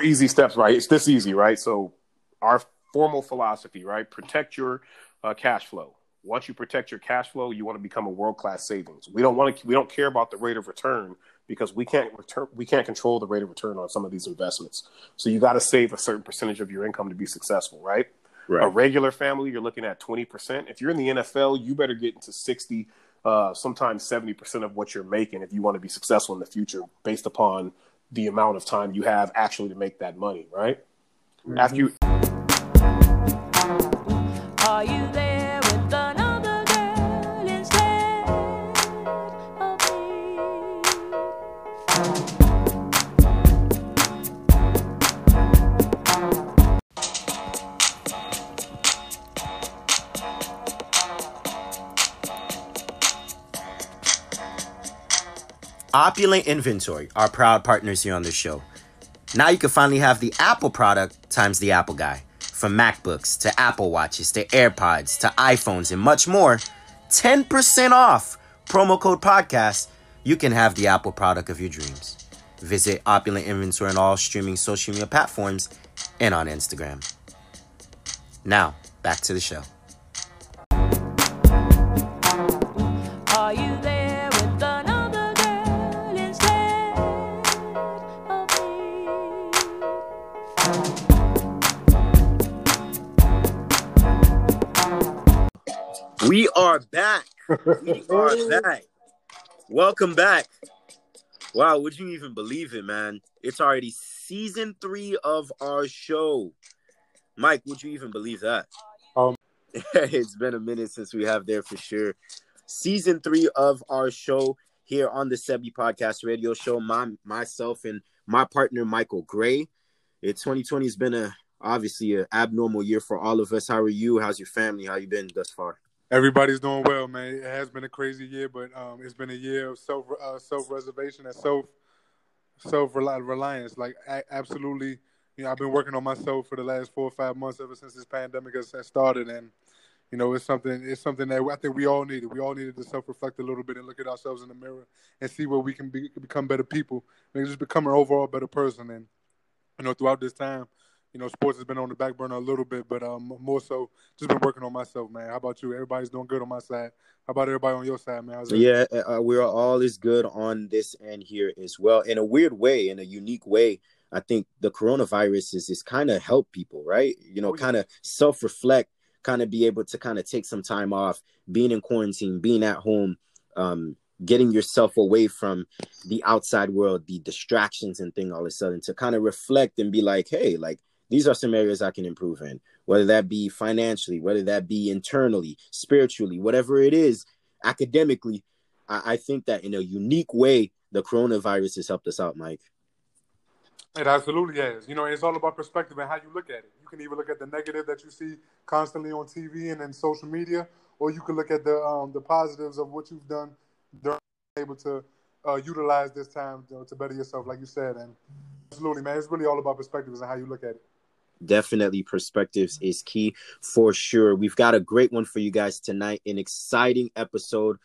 four easy steps, right? It's this easy, right? So our formal philosophy, right? Protect your uh, cash flow. Once you protect your cash flow, you want to become a world class savings. We don't want to. We don't care about the rate of return because we can't return. We can't control the rate of return on some of these investments. So you got to save a certain percentage of your income to be successful, right? Right. A regular family, you're looking at 20%. If you're in the NFL, you better get into 60, uh, sometimes 70% of what you're making if you want to be successful in the future based upon the amount of time you have actually to make that money, right? Mm-hmm. After you Opulent Inventory, our proud partners here on the show. Now you can finally have the Apple product times the Apple guy. From MacBooks to Apple Watches to AirPods to iPhones and much more, 10% off. Promo code podcast, you can have the Apple product of your dreams. Visit Opulent Inventory on all streaming social media platforms and on Instagram. Now, back to the show. Are back. We are back. Welcome back. Wow, would you even believe it, man? It's already season three of our show. Mike, would you even believe that? Um, it's been a minute since we have there for sure. Season three of our show here on the Sebi Podcast Radio Show. My myself and my partner Michael Gray. It 2020 has been a obviously an abnormal year for all of us. How are you? How's your family? How you been thus far? Everybody's doing well, man. It has been a crazy year, but um, it's been a year of self uh, self reservation and self self reliance. Like I, absolutely, you know, I've been working on myself for the last four or five months ever since this pandemic has, has started, and you know, it's something it's something that I think we all needed. We all needed to self reflect a little bit and look at ourselves in the mirror and see where we can be, become better people, and just become an overall better person. And you know, throughout this time, you know, sports has been on the back burner a little bit, but um, more so just been working on myself, man. How about you? Everybody's doing good on my side. How about everybody on your side, man? yeah, uh, uh, we're all as good on this end here as well. In a weird way, in a unique way, I think the coronavirus is is kind of help people, right? You know, oh, yeah. kind of self reflect, kind of be able to kind of take some time off, being in quarantine, being at home. Um, getting yourself away from the outside world, the distractions and thing all of a sudden to kind of reflect and be like, hey, like these are some areas I can improve in, whether that be financially, whether that be internally, spiritually, whatever it is, academically. I, I think that in a unique way, the coronavirus has helped us out, Mike. It absolutely has. You know, it's all about perspective and how you look at it. You can either look at the negative that you see constantly on TV and in social media, or you can look at the um, the positives of what you've done during able to uh, utilize this time to, to better yourself, like you said. And absolutely, man, it's really all about perspectives and how you look at it definitely perspectives is key for sure. We've got a great one for you guys tonight, an exciting episode,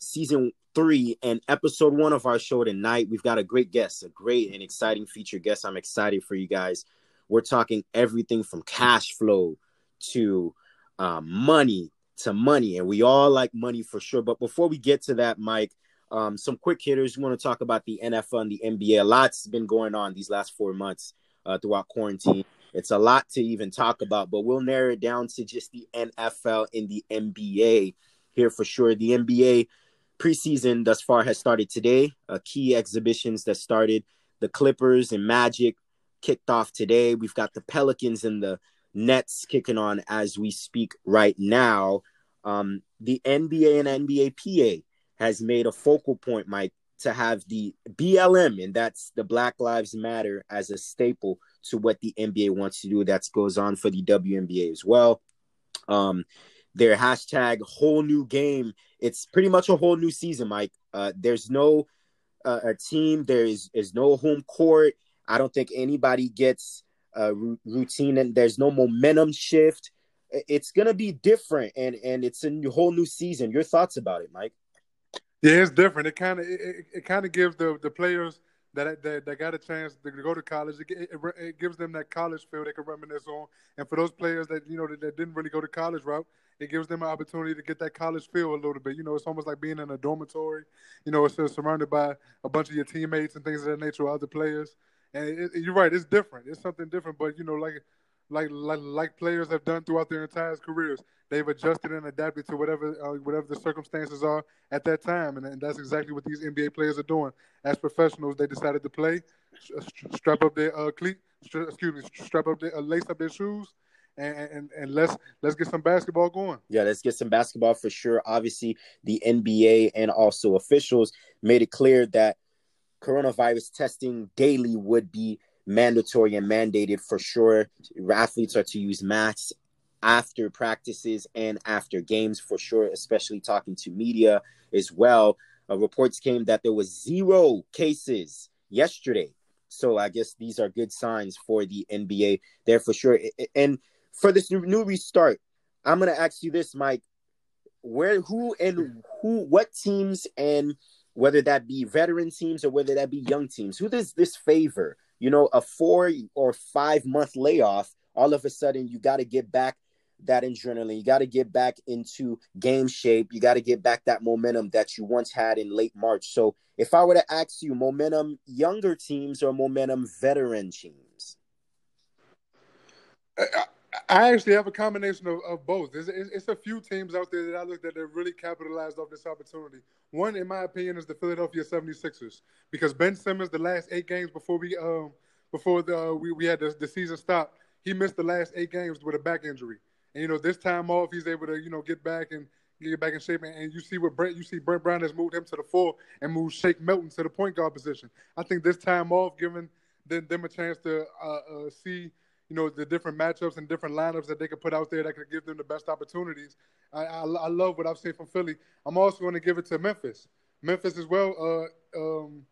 season three and episode one of our show tonight. We've got a great guest, a great and exciting feature guest. I'm excited for you guys. We're talking everything from cash flow to uh, money to money, and we all like money for sure. But before we get to that, Mike, um, some quick hitters. We want to talk about the NFL and the NBA. A lot's been going on these last four months uh, throughout quarantine. It's a lot to even talk about, but we'll narrow it down to just the NFL and the NBA here for sure. The NBA preseason thus far has started today. Uh, key exhibitions that started the Clippers and Magic kicked off today. We've got the Pelicans and the Nets kicking on as we speak right now. Um, the NBA and NBA PA has made a focal point, Mike, to have the BLM, and that's the Black Lives Matter, as a staple to what the NBA wants to do. That goes on for the WNBA as well. Um, their hashtag whole new game. It's pretty much a whole new season, Mike. Uh, there's no uh, a team. There is is no home court. I don't think anybody gets a r- routine, and there's no momentum shift. It's gonna be different, and and it's a whole new season. Your thoughts about it, Mike? Yeah, it's different. It kind of it, it, kind of gives the the players that that, that got a chance to go to college. It, it, it, gives them that college feel they can reminisce on. And for those players that you know that, that, didn't really go to college route, it gives them an opportunity to get that college feel a little bit. You know, it's almost like being in a dormitory. You know, it's surrounded by a bunch of your teammates and things of that nature, other players. And it, you're right, it's different. It's something different. But you know, like like like, like players have done throughout their entire careers. They've adjusted and adapted to whatever uh, whatever the circumstances are at that time, and, and, that's exactly what these NBA players are doing. As professionals, they decided to play, strap up their uh, cleat, excuse me, strap up their uh, lace up their shoes, and, and, and let's let's get some basketball going. Yeah, let's get some basketball for sure. Obviously, the NBA and also officials made it clear that coronavirus testing daily would be mandatory and mandated for sure. Athletes are to use masks after practices and after games for sure, especially talking to media as well. Uh, reports came that there was zero cases yesterday. So I guess these are good signs for the NBA there for sure. And for this new restart, I'm gonna ask you this, Mike. Where, who, and who, what teams, and whether that be veteran teams or whether that be young teams, who does this favor? You know, a four or five month layoff, all of a sudden you got to get back that adrenaline. You got to get back into game shape. You got to get back that momentum that you once had in late March. So, if I were to ask you, momentum younger teams or momentum veteran teams? Actually have a combination of, of both. It's, it's, a few teams out there that I look at that really capitalized off this opportunity. One, in my opinion, is the Philadelphia 76ers because Ben Simmons, the last eight games before we um before the uh, we, we had the, the season stop, he missed the last eight games with a back injury. And you know, this time off, he's able to you know get back and get back in shape. And, and you see what Brett, you see Brett Brown has moved him to the four and moved Shake Milton to the point guard position. I think this time off, giving them, them a chance to uh, uh, see you know the different matchups and different lineups that they could put out there that could give them the best opportunities. I, I, I love what I've seen from Philly. I'm also going to give it to Memphis. Memphis as well uh, um,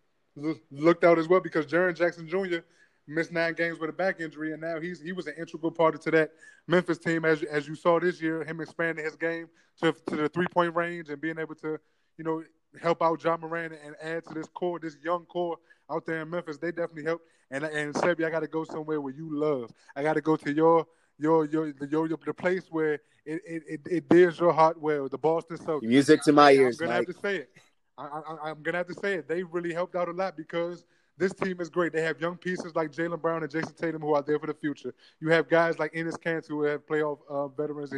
looked out as well because Jaren Jackson Jr missed nine games with a back injury, and now he's he was an integral part to that Memphis team. As as you saw this year, him expanding his game to to the three point range and being able to, you know, help out Ja Morant and add to this core, this young core out there in Memphis. They definitely help. And and Sebi, I got to go somewhere where you love. I got to go to your your your the your, your the place where it it it, it your heart well. The Boston Celtics. Music to my ears. I'm gonna Mike. have to say it. I, I, I'm gonna have to say it. They really helped out a lot because this team is great. They have young pieces like Jaylen Brown and Jayson Tatum who are there for the future. You have guys like Enes Kanter who have playoff uh, veterans.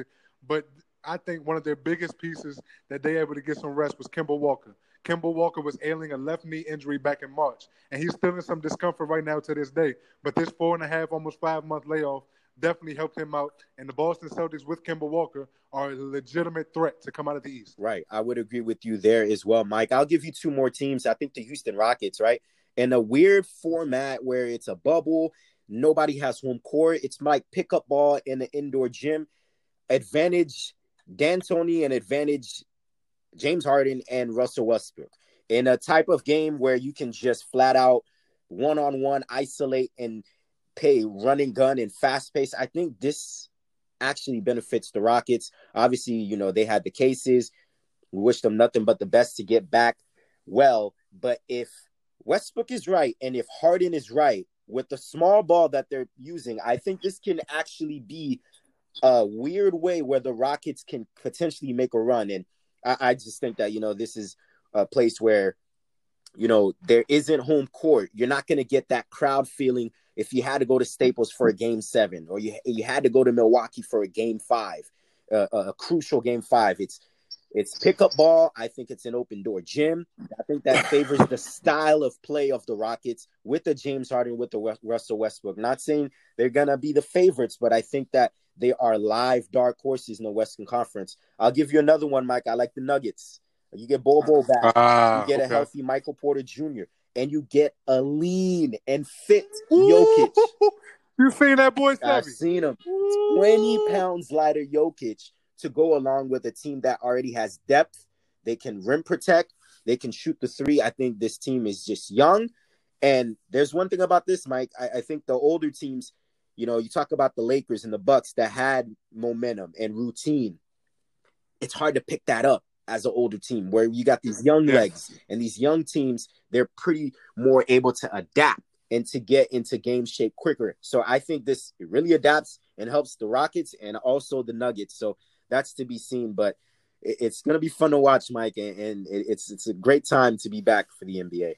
But I think one of their biggest pieces that they able to get some rest was Kemba Walker. Kemba Walker was ailing a left knee injury back in March, and he's still in some discomfort right now to this day. But this four and a half, almost five month layoff definitely helped him out. And the Boston Celtics with Kemba Walker are a legitimate threat to come out of the East. Right. I would agree with you there as well, Mike. I'll give you two more teams. I think the Houston Rockets, right? in a weird format where it's a bubble, nobody has home court. It's like pickup ball in an indoor gym. Advantage D'Antoni and advantage James Harden and Russell Westbrook in a type of game where you can just flat out one on one isolate and pay running gun and fast pace. I think this actually benefits the Rockets. Obviously, you know, they had the cases. We wish them nothing but the best to get back well. But if Westbrook is right, and if Harden is right with the small ball that they're using, I think this can actually be a weird way where the Rockets can potentially make a run. And I, I just think that you know this is a place where you know there isn't home court. You're not going to get that crowd feeling if you had to go to Staples for a game seven, or you you had to go to Milwaukee for a game five, uh, a crucial game five. It's it's pickup ball. I think it's an open door gym. I think that favors the style of play of the Rockets with the James Harden, with the Russell Westbrook. Not saying they're gonna be the favorites, but I think that they are live dark horses in the Western Conference. I'll give you another one, Mike. I like the Nuggets. You get Bol Bol back. Uh, you get okay. a healthy Michael Porter Jr. And you get a lean and fit Jokic. You seen that boy? I've seen him. Twenty pounds lighter Jokic to go along with a team that already has depth. They can rim protect. They can shoot the three. I think this team is just young. And there's one thing about this, Mike. I, I think the older teams, you know, you talk about the Lakers and the Bucks that had momentum and routine. It's hard to pick that up as an older team where you got these young legs and these young teams they're pretty more able to adapt and to get into game shape quicker. So i think this it really adapts and helps the rockets and also the nuggets. So that's to be seen but it's going to be fun to watch mike and, and it's it's a great time to be back for the nba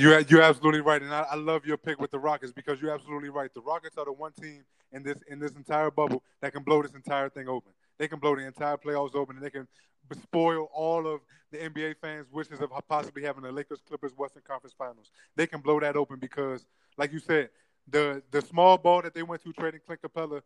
You're you're absolutely right, and I, I love your pick with the Rockets because you're absolutely right. The Rockets are the one team in this in this entire bubble that can blow this entire thing open. They can blow the entire playoffs open, and they can spoil all of the NBA fans' wishes of possibly having the Lakers Clippers Western Conference Finals. They can blow that open because, like you said, the the small ball that they went to trading Clint Capela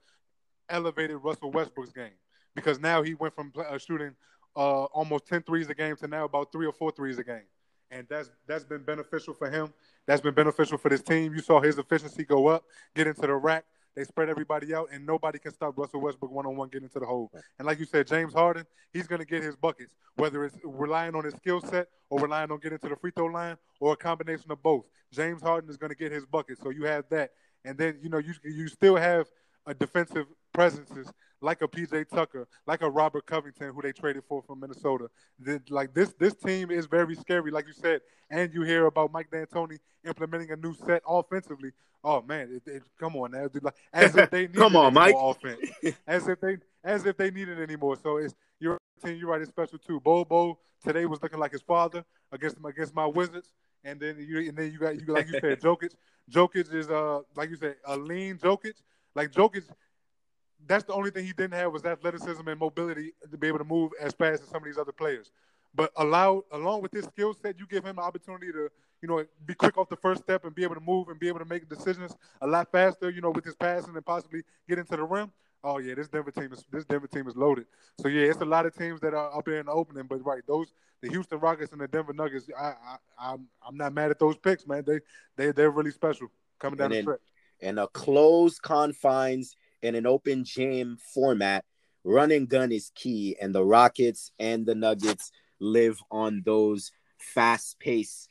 elevated Russell Westbrook's game because now he went from uh, shooting uh, almost 10 threes a game to now about three or four threes a game. And that's that's been beneficial for him. That's been beneficial for this team. You saw his efficiency go up, get into the rack. They spread everybody out, and nobody can stop Russell Westbrook one on one getting into the hole. And like you said, James Harden, he's going to get his buckets, whether it's relying on his skill set or relying on getting to the free throw line or a combination of both. James Harden is going to get his buckets, so you have that, and then you know you you still have a defensive presences like a PJ Tucker, like a Robert Covington, who they traded for from Minnesota. The, like this, this team is very scary, like you said. And you hear about Mike D'Antoni implementing a new set offensively. Oh man, it, it, come on now, like as if they needed Come on, Mike. more offense, as if they as if they needed any more. So it's your team. You're right. It's special too. Bol Bol today was looking like his father against against my Wizards. And then you and then you got you like you said, Jokic. Jokic is uh like you said, a lean Jokic. Like Jokic, that's the only thing he didn't have was athleticism and mobility to be able to move as fast as some of these other players. But allow along with his skill set, you give him an opportunity to, you know, be quick off the first step and be able to move and be able to make decisions a lot faster, you know, with his passing and possibly get into the rim. Oh yeah, this Denver team is this Denver team is loaded. So yeah, it's a lot of teams that are up there in the opening. But right, those the Houston Rockets and the Denver Nuggets, I, I I'm I'm not mad at those picks, man. They they they're really special coming down And the then- stretch. In a closed confines in an open gym format, run and gun is key, and the Rockets and the Nuggets live on those fast pace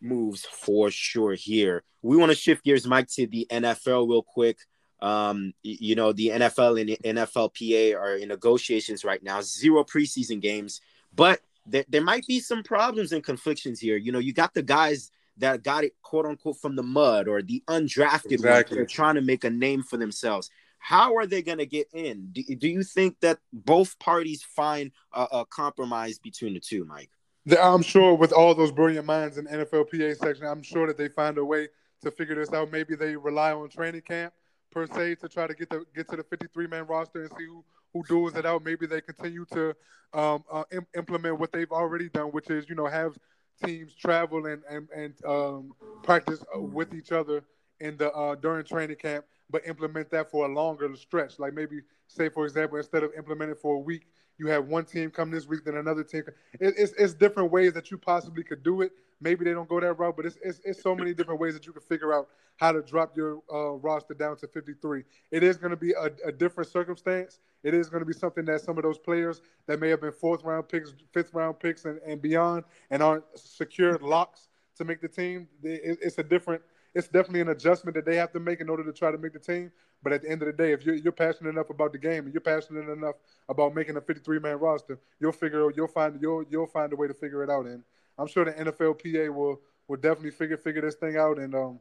moves for sure here. We want to shift gears, Mike, to the NFL real quick. Um, you know, the NFL and the NFLPA are in negotiations right now, zero preseason games, but there, there might be some problems and conflictions here. You know, you got the guys that got it quote unquote from the mud or the undrafted Exactly. that are trying to make a name for themselves. How are they going to get in? Do, do you think that both parties find a, a compromise between the two, Mike? The- I'm sure with all those brilliant minds in NFLPA section, I'm sure that they find a way to figure this out. Maybe they rely on training camp per se to try to get the get to the 53 man roster and see who who duels it out. Maybe they continue to um, uh, im- implement what they've already done, which is you know have teams travel and and, and um, practice uh, with each other in the uh, during training camp, but implement that for a longer stretch. Like maybe say for example, instead of implementing for a week, you have one team come this week, then another team. It, it's it's different ways that you possibly could do it. Maybe they don't go that route, but it's it's, it's so many different ways that you can figure out how to drop your uh, roster down to 53. It is going to be a, a different circumstance. It is going to be something that some of those players that may have been fourth round picks, fifth round picks, and, and beyond, and aren't secured locks to make the team. It, it's a different. It's definitely an adjustment that they have to make in order to try to make the team. But at the end of the day, if you're, you're passionate enough about the game and you're passionate enough about making a 53 man roster, you'll figure you'll find you'll you'll find a way to figure it out. And I'm sure the NFLPA will will definitely figure figure this thing out. And um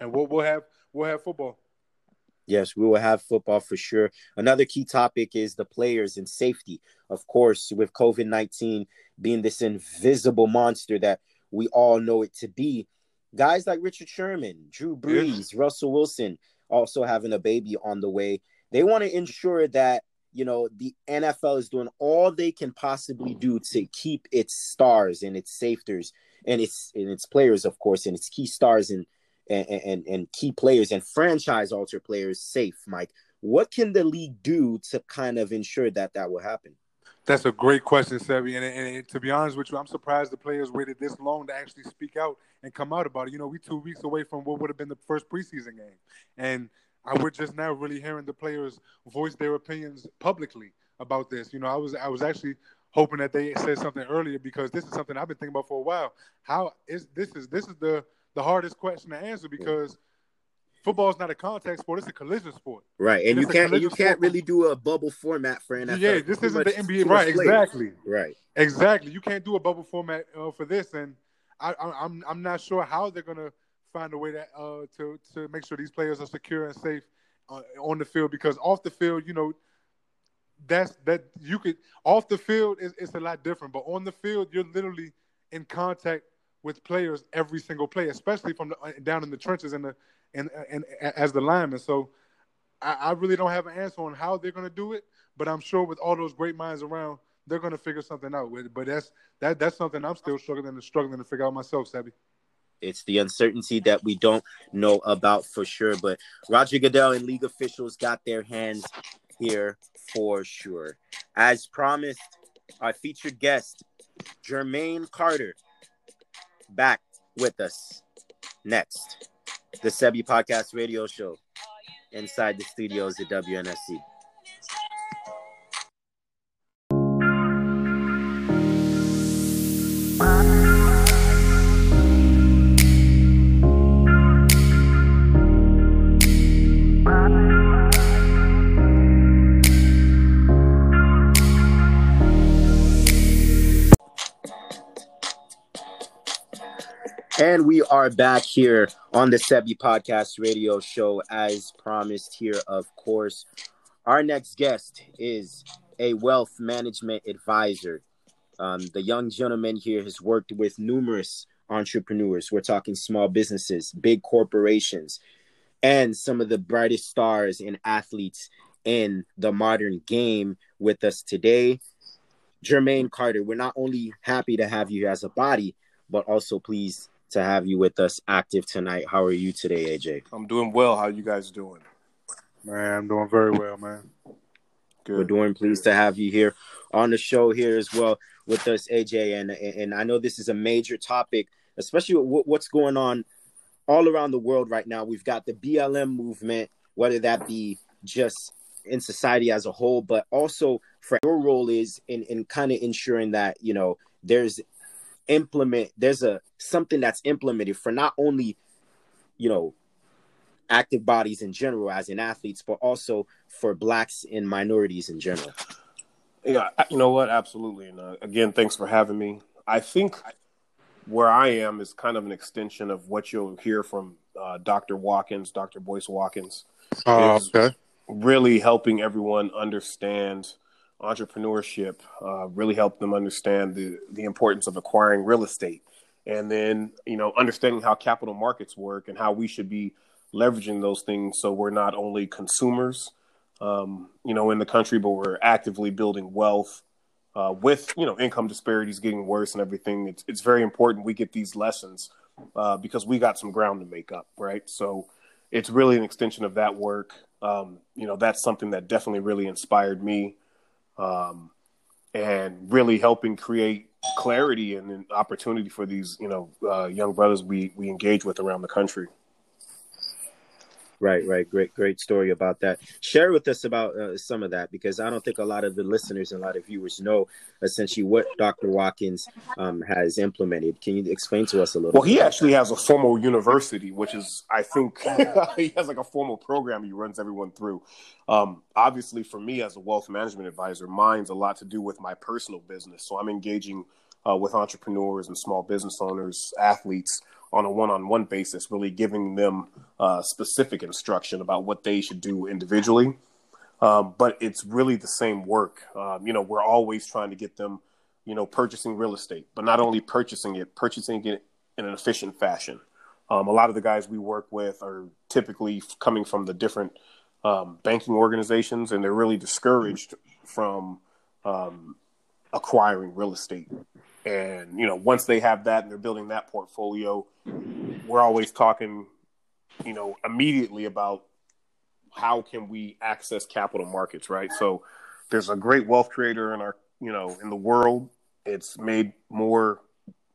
and we'll we'll have we'll have football. Yes, we will have football for sure. Another key topic is the players and safety. Of course, with COVID 19 being this invisible monster that we all know it to be, guys like Richard Sherman, Drew Brees, Russell Wilson also having a baby on the way. They want to ensure that, you know, the NFL is doing all they can possibly do to keep its stars and its safeters and its and its players, of course, and its key stars and and, and, and key players and franchise alter players safe, Mike. What can the league do to kind of ensure that that will happen? That's a great question, Sebi. And, and, and to be honest with you, I'm surprised the players waited this long to actually speak out and come out about it. You know, we two weeks away from what would have been the first preseason game, and I, we're just now really hearing the players voice their opinions publicly about this. You know, I was I was actually hoping that they said something earlier because this is something I've been thinking about for a while. How is this is this is the the hardest question to answer because football is not a contact sport; it's a collision sport. Right, and It you can't you can't sport. really do a bubble format for NFL. yeah, this isn't the NBA, right? Exactly, Right. exactly. You can't do a bubble format uh, for this, and I, I, I'm I'm not sure how they're gonna find a way that uh, to to make sure these players are secure and safe uh, on the field because off the field, you know, that's that you could off the field is it's a lot different, but on the field, you're literally in contact with players every single play, especially from the, uh, down in the trenches and the and and, and as the lineman. So I, I really don't have an answer on how they're going to do it, but I'm sure with all those great minds around, they're going to figure something out with it. But that's that that's something I'm still struggling to struggling to figure out myself, Sabby. It's the uncertainty that we don't know about for sure. But Roger Goodell and league officials got their hands here for sure. As promised, our featured guest, Jermaine Carter, back with us next. The Sebi Podcast Radio Show inside the studios at WNSC. And we are back here on the Sebi Podcast Radio Show, as promised here, of course. Our next guest is a wealth management advisor. Um, the young gentleman here has worked with numerous entrepreneurs. We're talking small businesses, big corporations, and some of the brightest stars and athletes in the modern game with us today. Jermaine Carter, we're not only happy to have you as a body, but also pleased to have you with us active tonight. How are you today, AJ? I'm doing well. How you guys doing? Man, I'm doing very well, man. Good. We're doing pleased to have you here on the show here as well with us, AJ. And and I know this is a major topic, especially with what's going on all around the world right now. We've got the BLM movement, whether that be just in society as a whole, but also for your role is in in kind of ensuring that you know there's implement there's a something that's implemented for not only you know active bodies in general as in athletes but also for blacks and minorities in general Yeah, you know what? Absolutely. And uh, again, thanks for having me. I think where I am is kind of an extension of what you'll hear from uh, Dr. Watkins, Dr. Boyce Watkins, Is- okay. really helping everyone understand entrepreneurship, uh, really helped them understand the, the importance of acquiring real estate. And then, you know, understanding how capital markets work and how we should be leveraging those things so we're not only consumers, um, you know, in the country, but we're actively building wealth uh, with, you know, income disparities getting worse and everything. It's, it's very important we get these lessons uh, because we got some ground to make up, right? So it's really an extension of that work. Um, you know, that's something that definitely really inspired me um, and really helping create clarity and an opportunity for these, you know, uh, young brothers we, we engage with around the country. Right right. Great great story about that. Share with us about uh, some of that because i don't think a lot of the listeners and a lot of viewers know essentially what dr watkins um, has implemented. Can you explain to us a little Well, he actually has a formal university, which is, I think, he has like a formal program he runs everyone through. Um, obviously, for me as a wealth management advisor, mine's a lot to do with my personal business. So I'm engaging uh, with entrepreneurs and small business owners, athletes on a one-on-one basis, really giving them uh, specific instruction about what they should do individually. Um, but it's really the same work. Um, you know, we're always trying to get them, you know, purchasing real estate, but not only purchasing it, purchasing it in an efficient fashion. Um, a lot of the guys we work with are typically coming from the different um, banking organizations, and they're really discouraged from um, acquiring real estate. And you know, once they have that and they're building that portfolio, we're always talking, you know, immediately about how can we access capital markets, right? So there's a great wealth creator in our, you know, in the world. It's made more,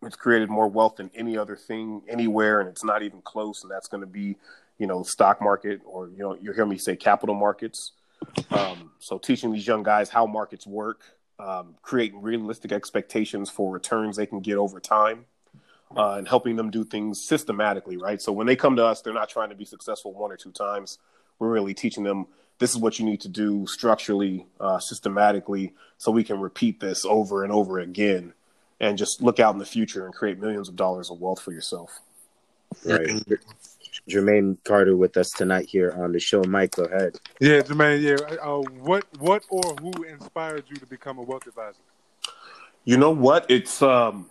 it's created more wealth than any other thing anywhere, and it's not even close. And that's going to be, you know, stock market or you know, you hear me say capital markets. Um, so teaching these young guys how markets work, um, creating realistic expectations for returns they can get over time. uh, and helping them do things systematically, right? So when they come to us, they're not trying to be successful one or two times. We're really teaching them this is what you need to do structurally, uh, systematically, so we can repeat this over and over again and just look out in the future and create millions of dollars of wealth for yourself. Right. Jermaine Carter with us tonight here on the show. Mike, go ahead. Yeah, Jermaine. Yeah. Uh, what, what, or who inspired you to become a wealth advisor? You know what? It's um,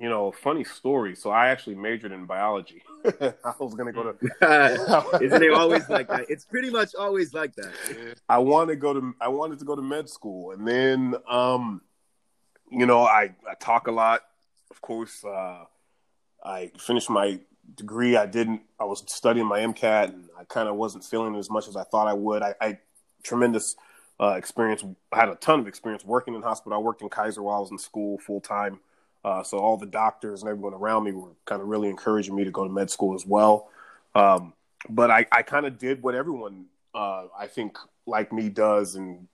you know, a funny story. So I actually majored in biology. I was gonna go to. Isn't it always like that? It's pretty much always like that. I wanted to go to. I wanted to go to med school, and then, um, you know, I I talk a lot. Of course, uh, I finished my degree. I didn't. I was studying my MCAT, and I kind of wasn't feeling as much as I thought I would. I, I tremendous uh, experience. I had a ton of experience working in hospital. I worked in Kaiser while I was in school full time. Uh, so all the doctors and everyone around me were kind of really encouraging me to go to med school as well. Um, but I, I kind of did what everyone uh, I think like me does, and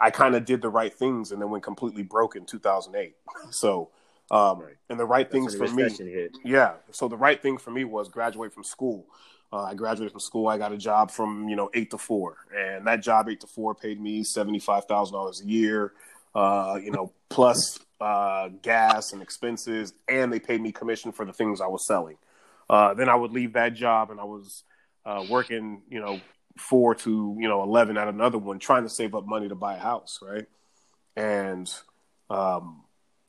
I kind of did the right things, and then went completely broke in 2008. So, um, right. and the right That's things for me, hit. yeah. So the right thing for me was graduate from school. Uh, I graduated from school. I got a job from you know eight to four, and that job eight to four paid me seventy five thousand dollars a year. Uh, you know, plus uh, gas and expenses, and they paid me commission for the things I was selling. Uh, then I would leave that job, and I was uh, working, you know, four to you know eleven at another one, trying to save up money to buy a house, right? And um,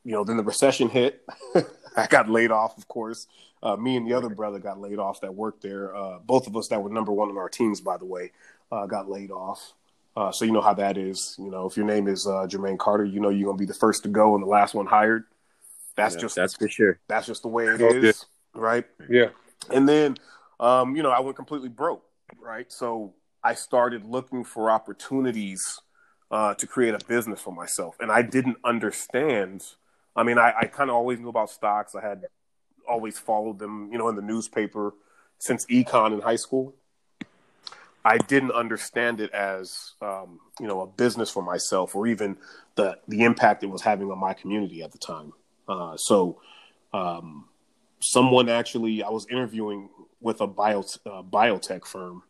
you know, then the recession hit. I got laid off, of course. Uh, me and the other brother got laid off that worked there. Uh, both of us that were number one on our teams, by the way, uh, got laid off. Uh, so you know how that is. You know, if your name is uh, Jermaine Carter, you know you're gonna be the first to go and the last one hired. That's yeah, just that's for sure. That's just the way it is, right? Yeah. And then, um, you know, I went completely broke, right? So I started looking for opportunities uh, to create a business for myself, and I didn't understand. I mean, I, I kind of always knew about stocks. I had always followed them, you know, in the newspaper since econ in high school. I didn't understand it as um, you know a business for myself, or even the the impact it was having on my community at the time. Uh, so, um, someone actually, I was interviewing with a bio uh, biotech firm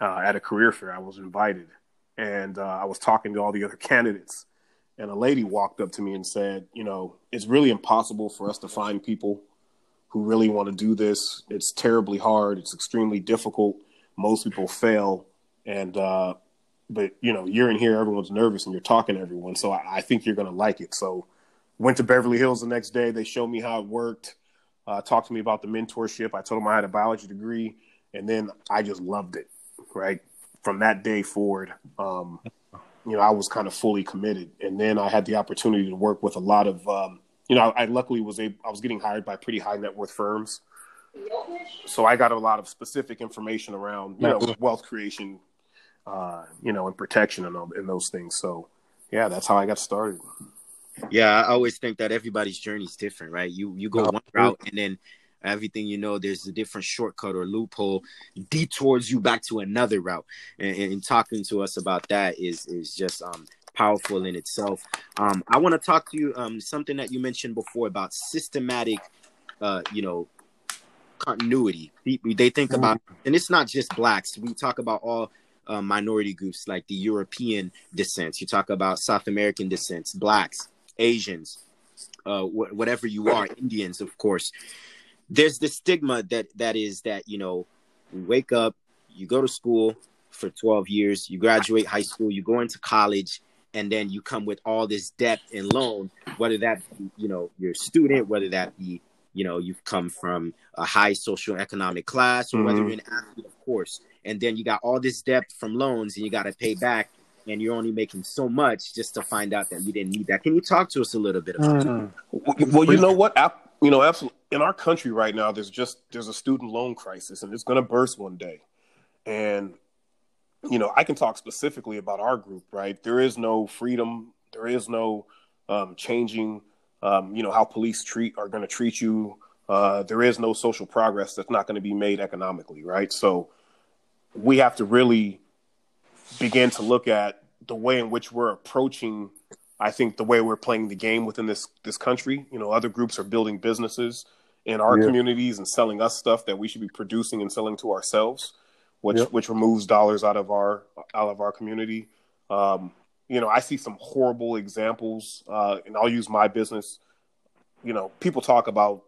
uh, at a career fair. I was invited, and uh, I was talking to all the other candidates. And a lady walked up to me and said, "You know, it's really impossible for us to find people who really want to do this. It's terribly hard. It's extremely difficult." most people fail. And uh but you know you're in here. Everyone's nervous and you're talking to everyone. So i, I think you're to like it. So went to beverly hills the next day. They showed me how it worked uh, talked to me about the mentorship. I told them i had a biology degree. And then i just loved it right from that day forward. Um, you know i was kind of fully committed and then i had the opportunity to work with a lot of um, you know I, I luckily was able i was getting hired by pretty high net worth firms so I got a lot of specific information around you know wealth creation, uh, you know, and protection and, all, and those things. So yeah, that's how I got started. Yeah, I always think that everybody's journey is different, right? You you go one route and then everything you know there's a different shortcut or loophole detours you back to another route and, and talking to us about that is is just um powerful in itself um i want to talk to you um something that you mentioned before about systematic uh you know continuity. They think about, mm-hmm. and it's not just blacks. We talk about all uh, minority groups like the European descents. You talk about South American descents, blacks, Asians, uh, wh- whatever you are, Indians, of course. There's the stigma that that is that you know, you wake up, you go to school for 12 years, you graduate high school, you go into college, and then you come with all this debt and loan, whether that be, you know, you're a student, whether that be you know you've come from a high social economic class or mm-hmm. whether you're an athlete of course and then you got all this debt from loans and you got to pay back and you're only making so much just to find out that you didn't need that can you talk to us a little bit about mm-hmm. well you know what you know absolutely in our country right now there's just there's a student loan crisis and it's going to burst one day and you know i can talk specifically about our group right there is no freedom there is no um, changing um, you know how police treat are going to treat you. Uh, there is no social progress that's not going to be made economically, right? So we have to really begin to look at the way in which we're approaching. I think the way we're playing the game within this this country. You know, other groups are building businesses in our Yeah. communities and selling us stuff that we should be producing and selling to ourselves, which Yep. which removes dollars out of our out of our community. Um, you know, I see some horrible examples, uh, and I'll use my business. You know, people talk about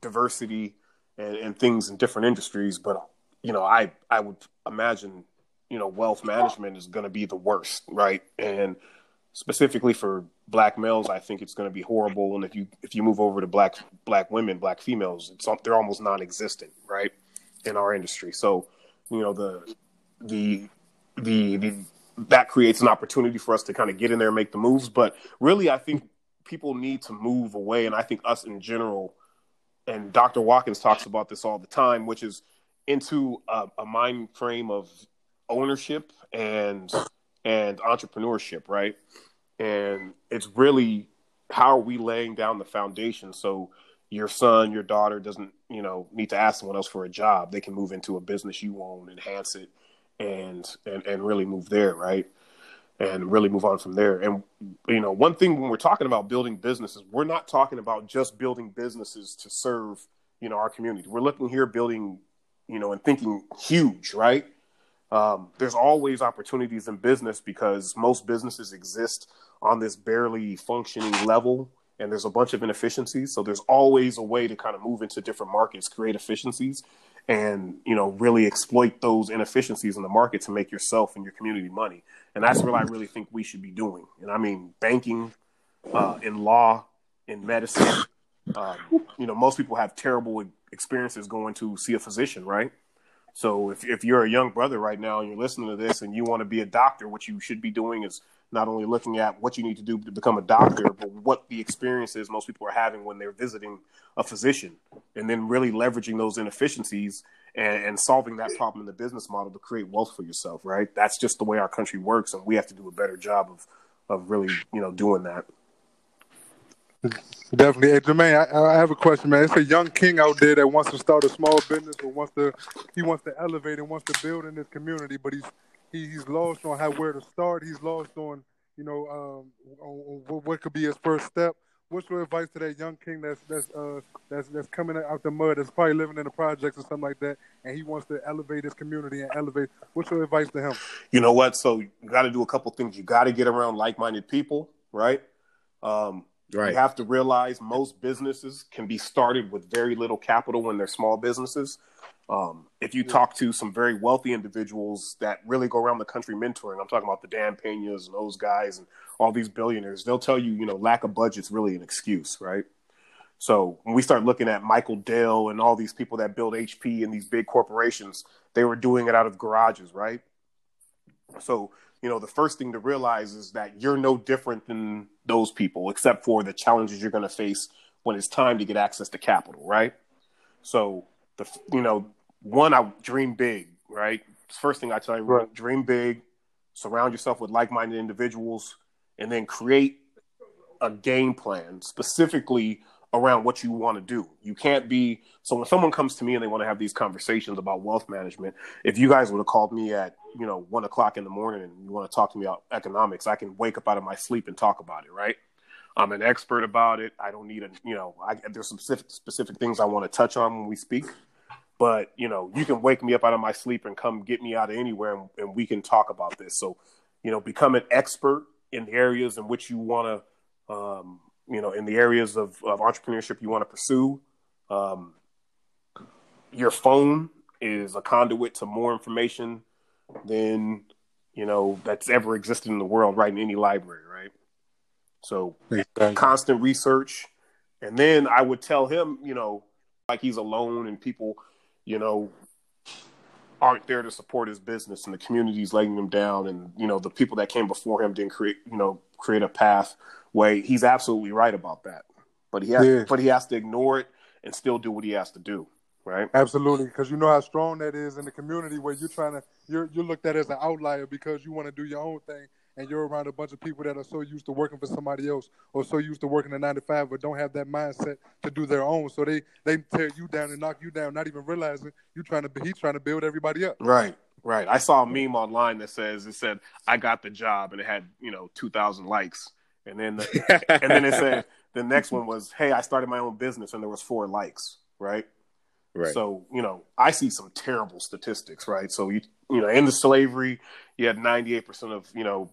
diversity and, and things in different industries, but you know, I I would imagine you know wealth management is going to be the worst, right? And specifically for black males, I think it's going to be horrible. And if you if you move over to black black women, black females, it's they're almost non-existent, right, in our industry. So you know the the the, the that creates an opportunity for us to kind of get in there and make the moves. But really, I think people need to move away, and I think us in general, and Dr. Watkins talks about this all the time, which is into a, a mind frame of ownership and and entrepreneurship, right? And it's really how are we laying down the foundation so your son, your daughter doesn't, you know, need to ask someone else for a job. They can move into a business you own, enhance it, and and and really move there, right? And really move on from there. And you know, one thing when we're talking about building businesses, we're not talking about just building businesses to serve, you know, our community. We're looking here building, you know, and thinking huge, right? Um, there's always opportunities in business because most businesses exist on this barely functioning level and there's a bunch of inefficiencies. So there's always a way to kind of move into different markets create efficiencies and you know really exploit those inefficiencies in the market to make yourself and your community money. And that's what i really think we should be doing. And i mean banking uh, in law in medicine um, you know most people have terrible experiences going to see a physician right so if, if you're a young brother right now and you're listening to this and you want to be a doctor, what you should be doing is not only looking at what you need to do to become a doctor, but what the experiences most people are having when they're visiting a physician, and then really leveraging those inefficiencies and, and solving that problem in the business model to create wealth for yourself. Right? That's just the way our country works, and we have to do a better job of of really you know doing that. Definitely. Hey, Jermaine, I, I have a question, man. It's a young king out there that wants to start a small business or wants to he wants to elevate and wants to build in this community, but he's he, he's lost on how where to start. He's lost on you know um, on, on what- could be his first step. What's your advice to that young king that's that's uh, that's that's coming out the mud, that's probably living in the projects or something like that, and he wants to elevate his community and elevate? What's your advice to him? You know what? So you got to do a couple things. You got to get around like-minded people, right? Um, Right. You have to realize most businesses can be started with very little capital when they're small businesses. Um, if you talk to some very wealthy individuals that really go around the country mentoring, I'm talking about the Dan Peñas and those guys and all these billionaires, they'll tell you, you know, lack of budget's really an excuse, right? So when we start looking at Michael Dell and all these people that build HP and these big corporations, they were doing it out of garages, right? So, you know, the first thing to realize is that you're no different than those people, except for the challenges you're going to face when it's time to get access to capital, right? So, the you know, one, I dream big, right? First thing I tell you, Right. dream big, surround yourself with like-minded individuals, and then create a game plan specifically around what you want to do. You can't be so when someone comes to me and they want to have these conversations about wealth management, if you guys would have called me at you know one o'clock in the morning and you want to talk to me about economics, I can wake up out of my sleep and talk about it, right? I'm an expert about it. I don't need a you know I, there's some specific specific things I want to touch on when we speak, but you know you can wake me up out of my sleep and come get me out of anywhere and, and we can talk about this. So you know become an expert in the areas in which you want to um, you know in the areas of, of entrepreneurship you want to pursue. Um, your phone is a conduit to more information than you know that's ever existed in the world, right? In any library, right? So constant research, and then I would tell him, you know, like he's alone and people, you know, aren't there to support his business and the community's letting him down and you know the people that came before him didn't create you know create a pathway he's absolutely right about that but he has Yeah. but he has to ignore it and still do what he has to do right Absolutely, because you know how strong that is in the community where you're trying to you're you're looked at as an outlier because you want to do your own thing and you're around a bunch of people that are so used to working for somebody else or so used to working a nine to five but don't have that mindset to do their own. So they they tear you down and knock you down, not even realizing you're trying to be he's trying to build everybody up. Right, right. I saw a meme online that says it said I got the job and it had you know two thousand likes, and then the, and then it said the next one was Hey, I started my own business and there was four likes. right? Right. So, you know, I see some terrible statistics, right? So you you know, in the slavery, you had 98% of, you know,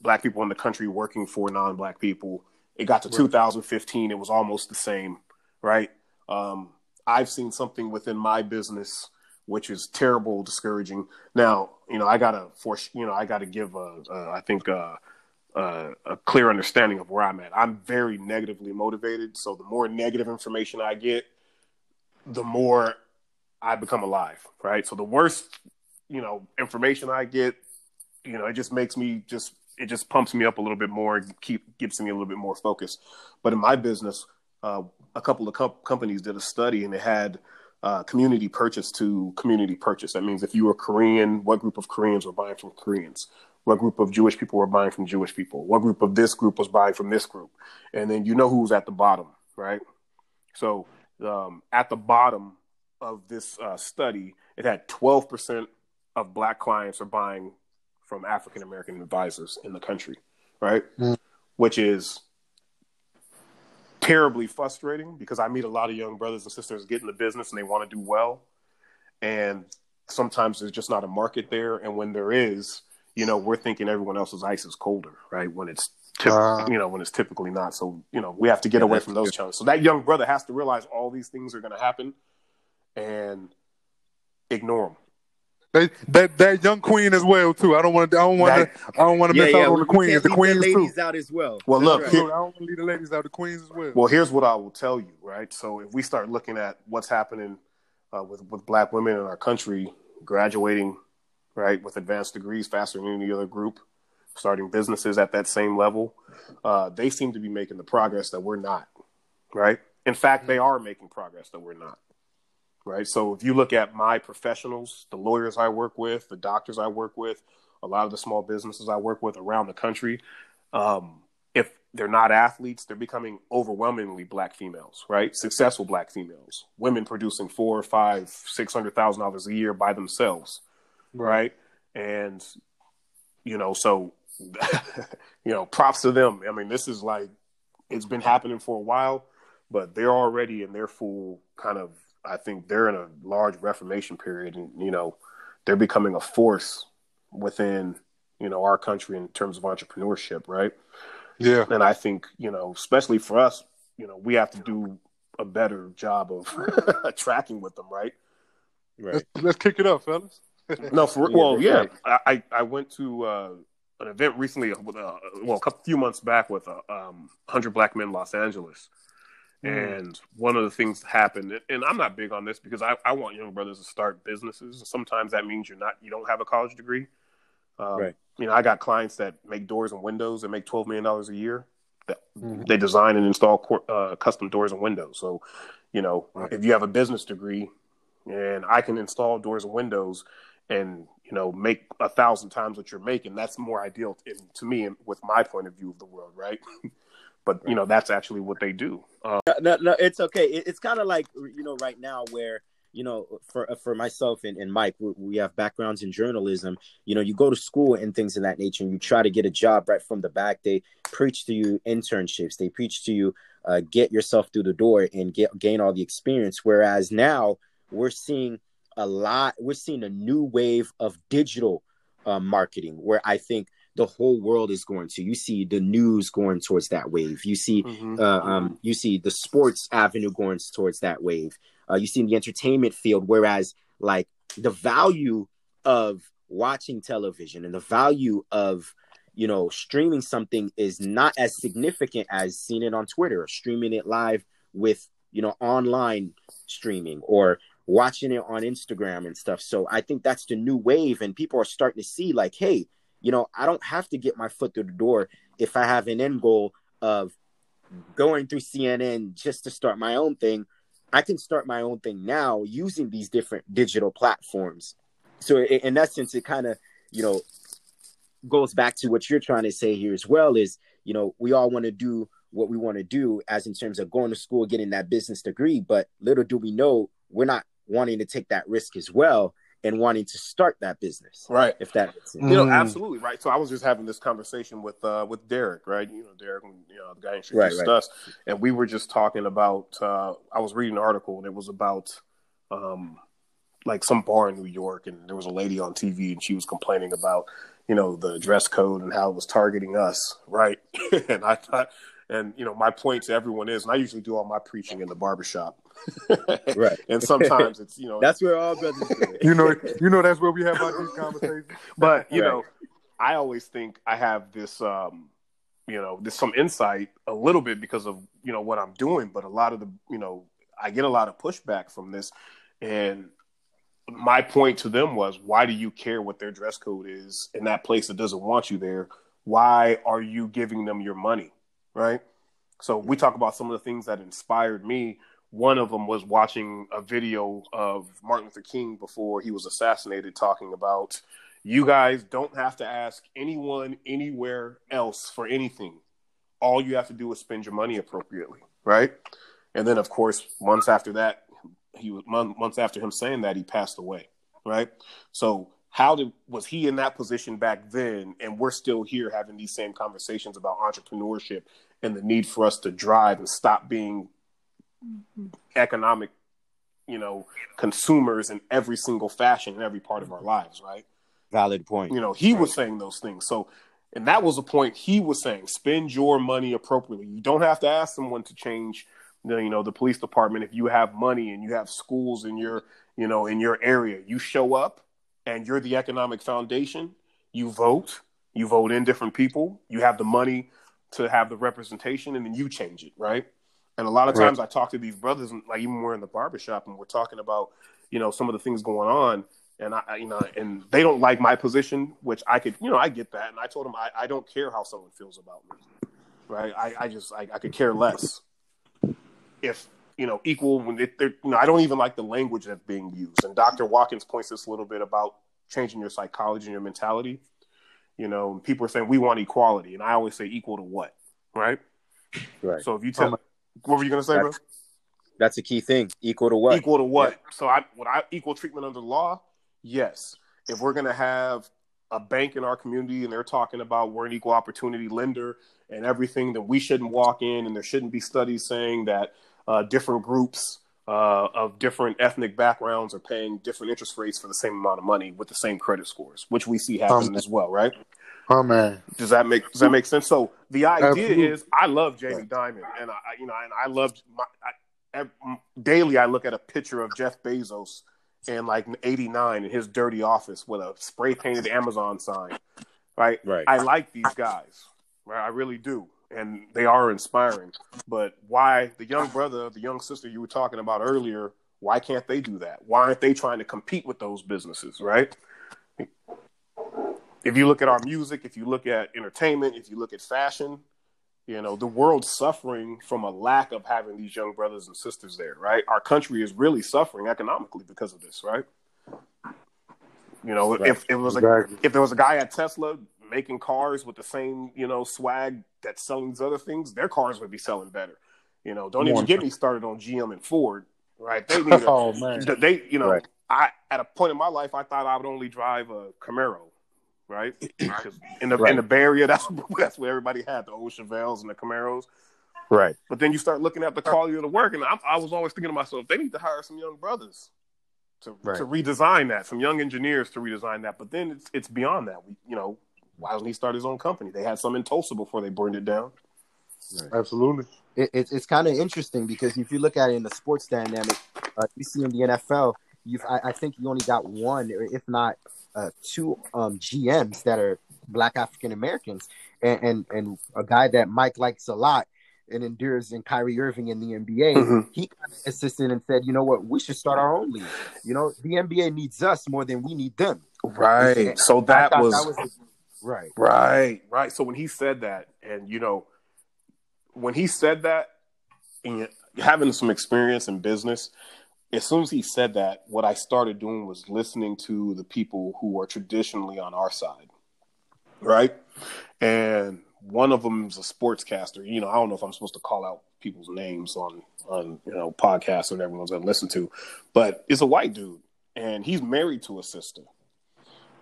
black people in the country working for non-black people. It got to Right. 2015, it was almost the same, right? Um, I've seen something within my business which is terrible, discouraging. Now, you know, I gotta force, you know, I gotta give a, a I think a, a, a clear understanding of where I'm at. I'm very negatively motivated, so the more negative information I get, the more I become alive, right? So the worse, you know, information I get, you know, it just makes me just it just pumps me up a little bit more, and keep gives me a little bit more focus. But in my business, uh, a couple of com- companies did a study and they had uh, community purchase to community purchase. That means if you were Korean, what group of Koreans were buying from Koreans? What group of Jewish people were buying from Jewish people? What group of this group was buying from this group? And then you know who's at the bottom, right? So um, at the bottom of this uh, study, it had 12% of black clients are buying from African American advisors in the country, right? Mm. Which is terribly frustrating because I meet a lot of young brothers and sisters get in the business and they want to do well. And sometimes there's just not a market there. And when there is, you know, we're thinking everyone else's ice is colder, right? When it's, typ- Ah. you know, when it's typically not. So, you know, we have to get Yeah, away from those good. challenges. So that young brother has to realize all these things are going to happen and ignore them. That, that that young queen as well too. I don't want to. I don't want to. I don't want to miss out on the queen. queens. can't The leave queens too. out as well. Well, That's look, right. here- I don't want to leave the ladies out. The queens as well. Well, here's what I will tell you, right? So if we start looking at what's happening uh, with with black women in our country graduating, right, with advanced degrees faster than any other group, starting businesses at that same level, uh, they seem to be making the progress that we're not, right? In fact, they are making progress that we're not, right? So if you look at my professionals, the lawyers I work with, the doctors I work with, a lot of the small businesses I work with around the country, um, if they're not athletes, they're becoming overwhelmingly black females, right? Successful black females, women producing four, five, six hundred thousand dollars a year by themselves, right? And you know, so you know, props to them. I mean, this is like it's been happening for a while, but they're already in their full kind of. I think they're in a large reformation period, and you know, they're becoming a force within you know our country in terms of entrepreneurship, right? Yeah. and I think you know, especially for us, you know, we have to do a better job of tracking with them, right? Right. Let's, let's kick it up, fellas. No, for Yeah, well, yeah. right. I, I I went to uh, an event recently, with, uh, well, a couple few months back with uh, um, hundred black men Los Angeles, Mm. and one of the things that happened, and I'm not big on this because I, I want young brothers to start businesses. Sometimes that means you're not, you don't have a college degree. Um, Right. You know, I got clients that make doors and windows and make twelve million dollars a year. That Mhm. they design and install cor- uh, custom doors and windows. So, you know, Right. if you have a business degree, and I can install doors and windows, and you know, make a thousand times what you're making, that's more ideal in, to me, and with my point of view of the world, right? but you know, that's actually what they do. Um, no, no, it's okay. It, it's kind of like you know right now where you know for for myself and, and Mike, we, we have backgrounds in journalism. You know, you go to school and things of that nature, and you try to get a job right from the back. They preach to you internships. They preach to you uh, get yourself through the door and get gain all the experience. Whereas now we're seeing a lot. We're seeing a new wave of digital uh, marketing where I think the whole world is going to. You see the news going towards that wave. You see mhm. uh, um, you see the sports avenue going towards that wave. Uh, you see in the entertainment field, whereas like the value of watching television and the value of you know streaming something is not as significant as seeing it on Twitter or streaming it live with you know online streaming or watching it on Instagram and stuff. So I think that's the new wave, and people are starting to see like, hey, you know, I don't have to get my foot through the door if I have an end goal of going through CNN just to start my own thing. I can start my own thing now using these different digital platforms. So in essence, it kind of, you know, goes back to what you're trying to say here as well is, you know, we all want to do what we want to do as in terms of going to school, getting that business degree, but little do we know we're not wanting to take that risk as well and wanting to start that business. Right. If that makes sense. You know, Mm. absolutely right. So I was just having this conversation with uh with Derek, right? You know, Derek, you know, the guy introduced Right, right. us, and we were just talking about. uh I was reading an article, and it was about um like some bar in New York, and there was a lady on TV, and she was complaining about you know the dress code and how it was targeting us, right? and I thought, and you know, my point to everyone is, and I usually do all my preaching in the barbershop, Right. and sometimes it's you know That's where all brothers do. You know, you know that's where we have our deep conversations. but you Right. know i always think i have this um you know there's some insight a little bit because of you know what i'm doing but a lot of the you know i get a lot of pushback from this and my point to them was why do you care what their dress code is in that place that doesn't want you there why are you giving them your money right so we talk about some of the things that inspired me one of them was watching a video of Martin Luther King before he was assassinated, talking about you guys don't have to ask anyone anywhere else for anything. All you have to do is spend your money appropriately, right? And then, of course, months after that, he was months after him saying that he passed away, right? So how did was he in that position back then, and we're still here having these same conversations about entrepreneurship and the need for us to drive and stop being economic, you know, consumers in every single fashion in every part of our lives, right? Valid point. You know, he was saying those things. So, and that was a point he was saying: spend your money appropriately. You don't have to ask someone to change, the, you know, the police department if you have money and you have schools in your, you know, in your area. You show up, and you're the economic foundation. You vote. You vote in different people. You have the money to have the representation, and then you change it, right? And a lot of Right. times I talk to these brothers, and like even we're in the barbershop and we're talking about, you know, some of the things going on. And I, you know, and they don't like my position, which I could, you know, I get that. And I told them I, I don't care how someone feels about me, right? I, I just, I, I could care less if, you know, equal when they, they're, you know, I don't even like the language that's being used. And Dr. Watkins points this a little bit about changing your psychology and your mentality. You know, people are saying we want equality, and I always say equal to what, right? Right. So if you tell, what were you gonna say, bro? That's a key thing. Equal to what? Equal to what? So I would I equal treatment under law? Yes. If we're gonna have a bank in our community and they're talking about we're an equal opportunity lender and everything, that we shouldn't walk in and there shouldn't be studies saying that uh, different groups uh, of different ethnic backgrounds are paying different interest rates for the same amount of money with the same credit scores, which we see happening Um, as well, right? Oh man, Does that make Does that make sense? So the idea Absolutely. is, I love Jamie Dimon, and I, you know, and I love my I, daily. I look at a picture of Jeff Bezos in like '89 in his dirty office with a spray painted Amazon sign. Right. Right. I like these guys. Right. I really do, and they are inspiring. But why the young brother, the young sister you were talking about earlier? Why can't they do that? Why aren't they trying to compete with those businesses? Right if you look at our music, if you look at entertainment, if you look at fashion, you know, the world's suffering from a lack of having these young brothers and sisters there, right? Our country is really suffering economically because of this, right? You know, Right. if, it was a, Exactly. if there was a guy at Tesla making cars with the same, you know, swag that's selling these other things, their cars would be selling better. You know, don't even get me started on GM and Ford, right? They need a, oh man, they, you know, Right. I at a point in my life, I thought I would only drive a Camaro, right? 'Cause in the in the Bay Area, that's that's where everybody had the old Chevelles and the Camaros. Right. But then you start looking at the quality of the work, and I, I was always thinking to myself, they need to hire some young brothers to Right. to redesign that, some young engineers to redesign that. But then it's it's beyond that. We, you know, why doesn't he start his own company? They had some in Tulsa before they burned it down. absolutely. it, it's it's kind of interesting because if you look at it in the sports dynamic, uh, you see in the NFL, you've I, I think you only got one, or if not uh, two, um, GMs that are Black African Americans, and, and and a guy that Mike likes a lot and endures in Kyrie Irving in the NBA. Mhm. He kind of assisted and said, you know what, we should start our own league. You know, the NBA needs us more than we need them. Right. So I that thought was right. Right, right. So when he said that, and you know, when he said that, and having some experience in business, as soon as he said that, what I started doing was listening to the people who are traditionally on our side, right? And one of them is a sportscaster. You know, I don't know if I'm supposed to call out people's names on on you know podcasts or everyone's gonna listen to, but it's a white dude, and he's married to a sister.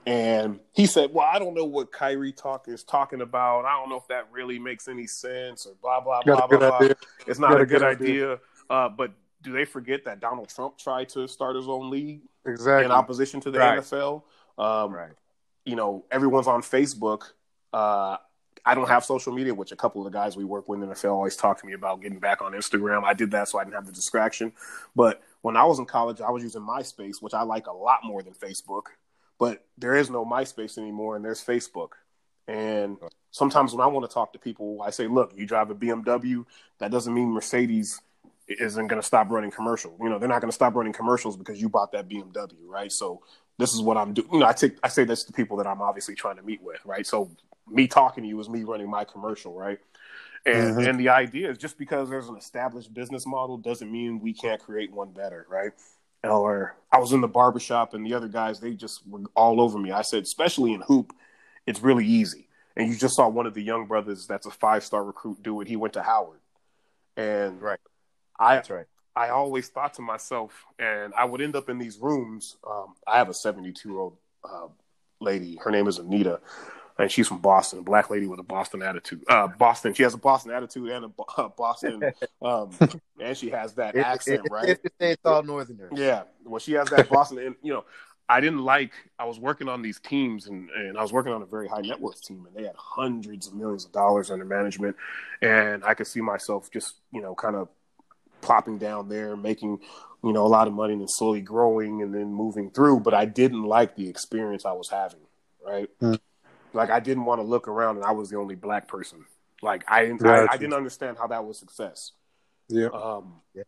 And he said, "Well, I don't know what Kyrie talk is talking about. I don't know if that really makes any sense, or blah blah blah blah blah. Idea. It's not a, a, good, idea." idea. Uh, but do they forget that Donald Trump tried to start his own league exactly in opposition to the right. NFL? Um, right. You know, everyone's on Facebook. Uh, I don't have social media, which a couple of the guys we work with in the NFL always talk to me about getting back on Instagram. I did that so I didn't have the distraction. But when I was in college, I was using MySpace, which I like a lot more than Facebook. But there is no MySpace anymore, and there's Facebook. And sometimes when I want to talk to people, I say, "Look, you drive a BMW. That doesn't mean Mercedes isn't going to stop running commercials. You know, they're not going to stop running commercials because you bought that BMW, right? So this is what I'm doing. You know, I take I say this to people that I'm obviously trying to meet with, right? So me talking to you is me running my commercial, right? And mm-hmm. and the idea is just because there's an established business model doesn't mean we can't create one better, right? Or I was in the barbershop and the other guys, they just were all over me. I said, especially in hoop, it's really easy. And you just saw one of the young brothers that's a five star recruit do it. He went to Howard. And right. I that's right. I always thought to myself, and I would end up in these rooms. Um, I have a 72 year old uh, lady. Her name is Anita and she's from Boston, a black lady with a Boston attitude. Uh, Boston, she has a Boston attitude and a Boston, um, and she has that it, accent, it, right? it's all Northerners. Yeah, well, she has that Boston, and you know, I didn't like. I was working on these teams, and and I was working on a very high net worth team, and they had hundreds of millions of dollars under management, and I could see myself just you know kind of plopping down there, making you know a lot of money, and then slowly growing, and then moving through. But I didn't like the experience I was having, right? Mm. Like I didn't want to look around and I was the only black person. Like I didn't, I, I, didn't understand how that was success. Yeah. Um, yeah.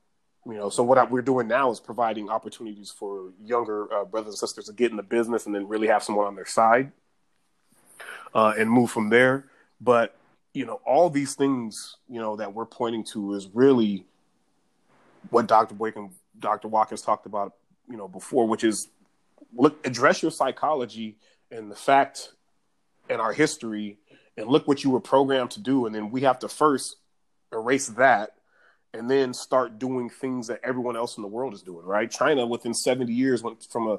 You know, so what I, we're doing now is providing opportunities for younger uh, brothers and sisters to get in the business and then really have someone on their side uh, and move from there. But you know, all these things you know that we're pointing to is really what Dr. Boykin, and Dr. Watkins talked about, you know, before, which is look address your psychology and the fact and our history and look what you were programmed to do. And then we have to first erase that and then start doing things that everyone else in the world is doing right? China within 70 years went from a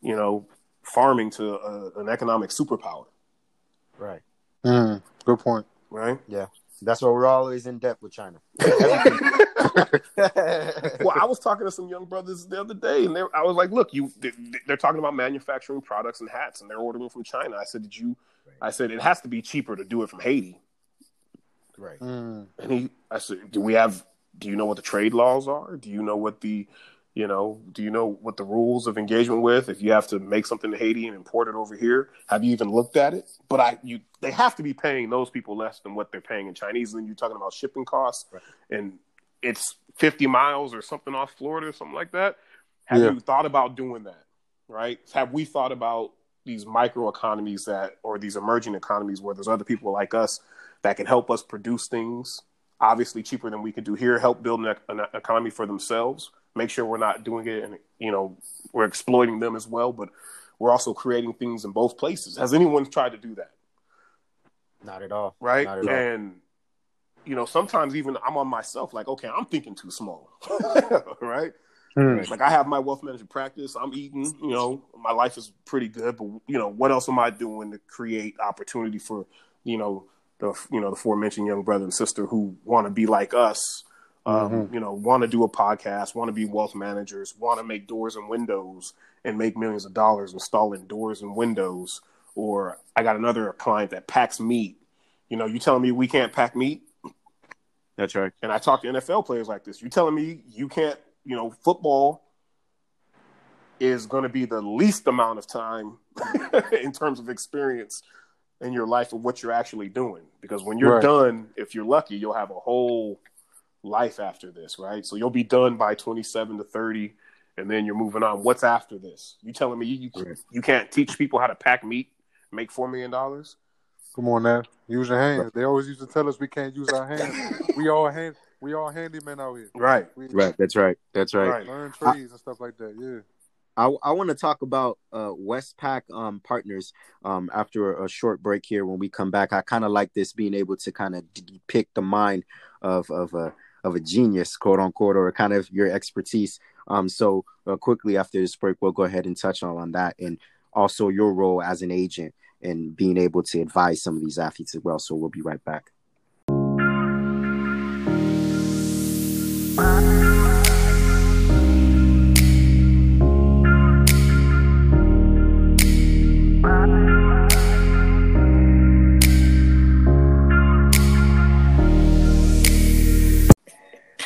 you know farming to a, an economic superpower. Right. Mm, good point. Right? Yeah that's why we're always in debt with china well, I was talking to some young brothers the other day, and I was like, "Look, you they're talking about manufacturing products and hats, and they're ordering from China." I said, "Did you I said it has to be cheaper to do it from Haiti. Right. Mm. And he, I said, do we have? Do you know what the trade laws are? Do you know what the, you know, do you know what the rules of engagement with? If you have to make something to Haiti and import it over here, have you even looked at it? But I, you, they have to be paying those people less than what they're paying in Chinese. And you're talking about shipping costs, right. and it's 50 miles or something off Florida or something like that. Have yeah. you thought about doing that? Right? Have we thought about these micro economies that or these emerging economies where there's other people like us that can help us produce things obviously cheaper than we could do here help build an, an economy for themselves make sure we're not doing it and you know we're exploiting them as well but we're also creating things in both places. Has anyone tried to do that? Not at all. Right? At and you know sometimes even i'm on myself like okay i'm thinking too small right? Mm. Like I have my wealth management practice. I'm eating, you know, my life is pretty good, but you know, what else am I doing to create opportunity for, you know, the you know the aforementioned young brother and sister who want to be like us, um, mm-hmm. you know, want to do a podcast, want to be wealth managers, want to make doors and windows and make millions of dollars installing doors and windows. Or I got another client that packs meat. You know, you telling me we can't pack meat? That's right. And I talk to NFL players like this. You telling me you can't you know, football is going to be the least amount of time in terms of experience in your life of what you're actually doing. Because when you're right. done, if you're lucky, you'll have a whole life after this, right? So you'll be done by 27 to 30, and then you're moving on. What's after this? You telling me you you, you can't teach people how to pack meat, make four million dollars? Come on now, use your hands. They always used to tell us we can't use our hands. we all hand we all handymen out here. Right. We, right. That's right. That's right. right. Learn trades and stuff like that. Yeah. I, I want to talk about uh, Westpac um, partners um, after a, a, short break here. When we come back, I kind of like this being able to kind of depict the mind of of a of a genius, quote unquote, or kind of your expertise. Um, so uh, quickly after this break, we'll go ahead and touch on, on that and also your role as an agent and being able to advise some of these athletes as well. So we'll be right back.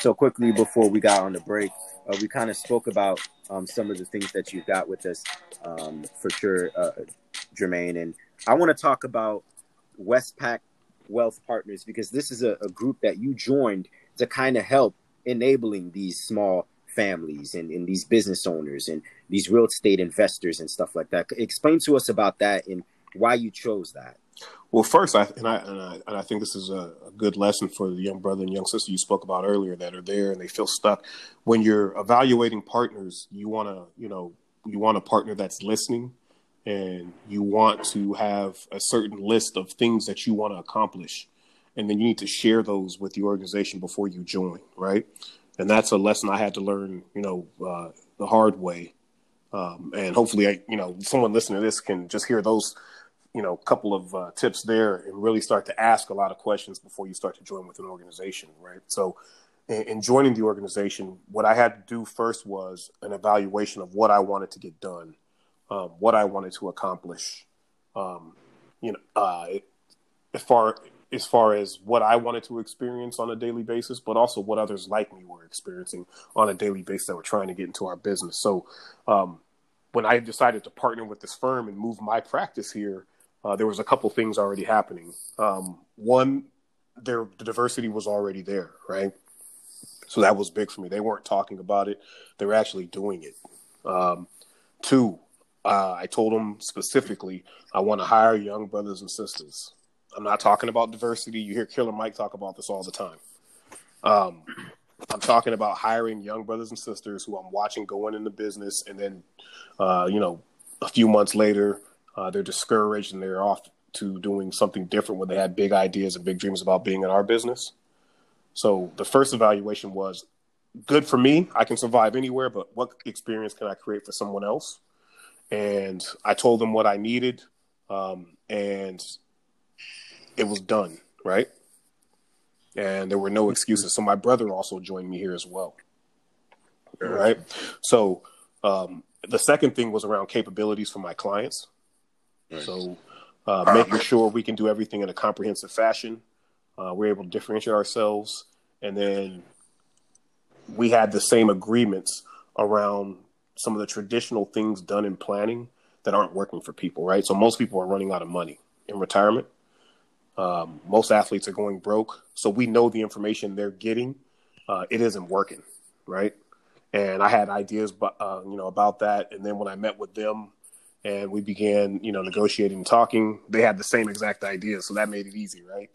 So quickly before we got on the break, uh, we kind of spoke about um, some of the things that you've got with us um, for sure, uh, Jermaine. And I want to talk about Westpac Wealth Partners because this is a, a group that you joined to kind of help enabling these small families and, and these business owners and these real estate investors and stuff like that. Explain to us about that and why you chose that. Well, first, I and I and I, and I think this is a, a, good lesson for the young brother and young sister you spoke about earlier that are there and they feel stuck. When you're evaluating partners, you want to, you know, you want a partner that's listening, and you want to have a certain list of things that you want to accomplish, and then you need to share those with the organization before you join, right? And that's a lesson I had to learn, you know, uh, the hard way. Um, and hopefully, I, you know, someone listening to this can just hear those you know, a couple of uh, tips there and really start to ask a lot of questions before you start to join with an organization, right? So, in, in, joining the organization, what I had to do first was an evaluation of what I wanted to get done, um, what I wanted to accomplish, um, you know, uh, as far as far as what I wanted to experience on a daily basis, but also what others like me were experiencing on a daily basis that were trying to get into our business. So, um, when I decided to partner with this firm and move my practice here uh, there was a couple things already happening. Um, one, there the diversity was already there, right? So that was big for me. They weren't talking about it; they were actually doing it. Um, two, uh, I told them specifically, I want to hire young brothers and sisters. I'm not talking about diversity. You hear Killer Mike talk about this all the time. Um, I'm talking about hiring young brothers and sisters who I'm watching go into business, and then, uh, you know, a few months later, uh, they're discouraged and they're off to doing something different when they had big ideas and big dreams about being in our business. So the first evaluation was good for me. I can survive anywhere, but what experience can I create for someone else? And I told them what I needed, um, and it was done, right? And there were no excuses. So my brother also joined me here as well. Right. So um, the second thing was around capabilities for my clients. Right. So uh, making sure we can do everything in a comprehensive fashion. Uh, we're able to differentiate ourselves, and then we had the same agreements around some of the traditional things done in planning that aren't working for people, right? So most people are running out of money in retirement. Um, most athletes are going broke, so we know the information they're getting. Uh, it isn't working, right? And I had ideas, but uh, you know, about that. And then when I met with them, and we began, you know, negotiating and talking. They had the same exact idea, so that made it easy, right?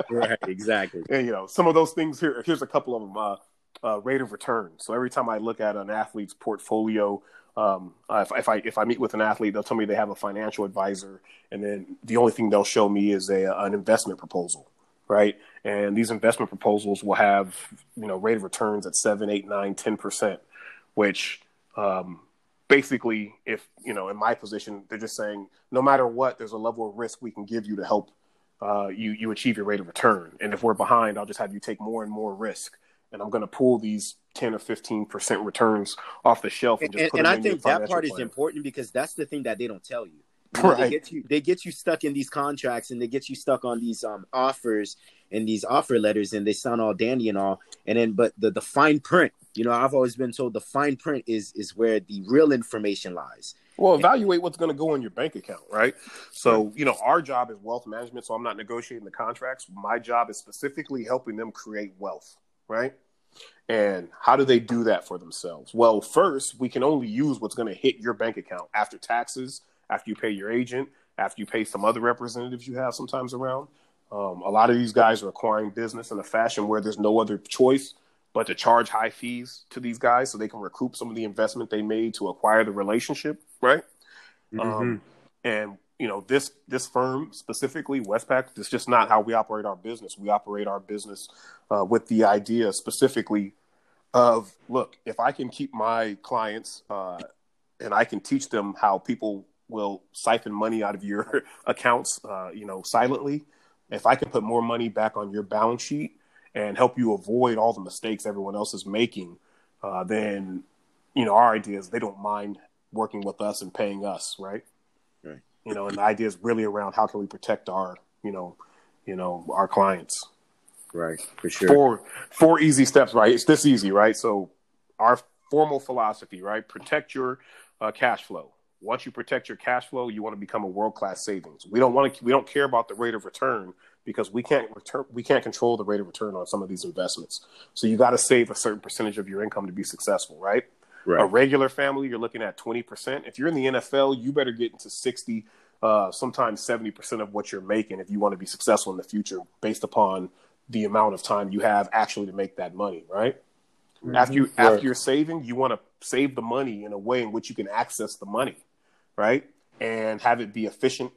right, exactly. And you know, some of those things here. Here's a couple of them. Uh, uh, rate of return. So every time I look at an athlete's portfolio, um, if, if, I if I meet with an athlete, they'll tell me they have a financial advisor, and then the only thing they'll show me is a an investment proposal, right? And these investment proposals will have you know rate of returns at seven, eight, nine, ten percent, which um, basically, if you know, in my position, they're just saying no matter what, there's a level of risk we can give you to help uh, you you achieve your rate of return. And if we're behind, I'll just have you take more and more risk, and I'm going to pull these ten or fifteen percent returns off the shelf. And, and, and I think that part plan. is important because that's the thing that they don't tell you. you know, right. They get you they get you stuck in these contracts and they get you stuck on these um, offers and these offer letters and they sound all dandy and all and then but the the fine print you know, I've always been told the fine print is is where the real information lies. Well, evaluate what's going to go in your bank account, right? So, you know, our job is wealth management, so I'm not negotiating the contracts. My job is specifically helping them create wealth, right? And how do they do that for themselves? Well, first, we can only use what's going to hit your bank account after taxes, after you pay your agent, after you pay some other representatives you have sometimes around. Um, a lot of these guys are acquiring business in a fashion where there's no other choice but to charge high fees to these guys so they can recoup some of the investment they made to acquire the relationship, right? Mm-hmm. Um, and you know this this firm specifically westpac it's just not how we operate our business we operate our business uh, with the idea specifically of look if i can keep my clients uh, and i can teach them how people will siphon money out of your accounts uh, you know silently if i can put more money back on your balance sheet and help you avoid all the mistakes everyone else is making uh, then you know our idea is they don't mind working with us and paying us right? Right. you know and the idea is really around how can we protect our you know you know our clients. Right, for sure. four four easy steps right? It's this easy right? So our formal philosophy right? Protect your uh, cash flow. Once you protect your cash flow you want to become a world class savings. We don't want to we don't care about the rate of return because we can't return we can't control the rate of return on some of these investments so you got to save a certain percentage of your income to be successful right a regular family, you're looking at 20%. If you're in the NFL, you better get into 60, uh, sometimes 70% of what you're making if you want to be successful in the future based upon the amount of time you have actually to make that money, right? After you after you're saving, you want to save the money in a way in which you can access the money, right? And have it be efficient,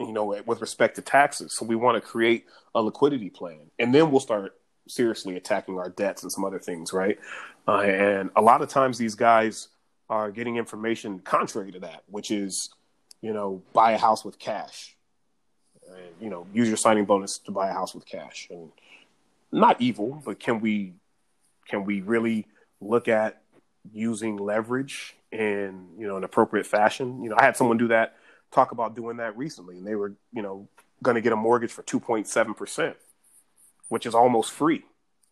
you know, with respect to taxes. So we want to create a liquidity plan. And then we'll start seriously attacking our debts and some other things, right? Uh, and a lot of times these guys are getting information contrary to that, which is, you know, buy a house with cash. And, you know, use your signing bonus to buy a house with cash. And not evil, but can we can we really look at using leverage in, you know, an appropriate fashion? You know, I had someone do that, talk about doing that recently, and they were, you know, gonna get a mortgage for two point seven percent, which is almost free.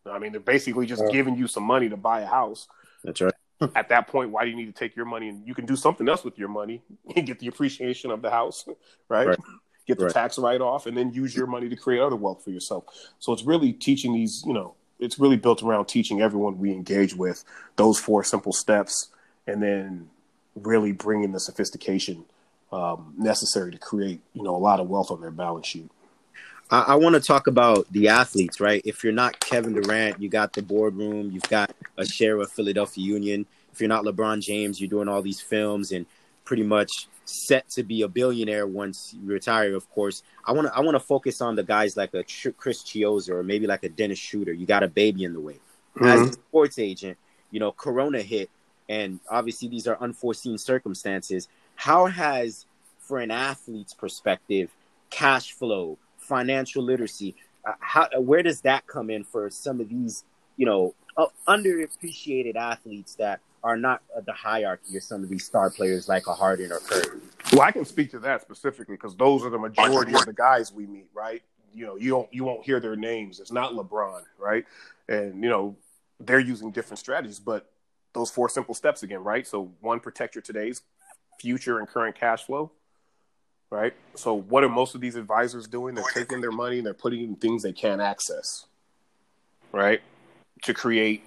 I mean, they're basically just Yeah. giving you some money to buy a house. that's right. At that point, why do you need to take your money and you can do something else with your money and get the appreciation of the house, right? Right. Get the Right. tax write off and then use your money to create other wealth for yourself. So it's really teaching these, you know, it's really built around teaching everyone we engage with those four simple steps and then really bringing the sophistication um, necessary to create, you know, a lot of wealth on their balance sheet. I, I want to talk about the athletes, right? If you're not Kevin Durant, you got the boardroom, you've got a share of Philadelphia Union. If you're not LeBron James, you're doing all these films and pretty much set to be a billionaire once you retire. Of course, I want to I want to focus on the guys like a Ch- Chris Chiozza or maybe like a Dennis Schroder. You got a baby in the way. As a sports agent, you know, Corona hit, and obviously these are unforeseen circumstances. How has, for an athlete's perspective, cash flow, financial literacy, uh, how where does that come in for some of these, you know, uh, underappreciated athletes that are not uh, the hierarchy of some of these star players like a Harden or Curry? Well, I can speak to that specifically because those are the majority of the guys we meet, right? You know, you don't you won't hear their names. It's not LeBron, right? And you know, they're using different strategies, but those four simple steps again, right? So one, protect your today's future and current cash flow. Right. So what are most of these advisors doing? They're taking their money and they're putting in things they can't access. Right. To create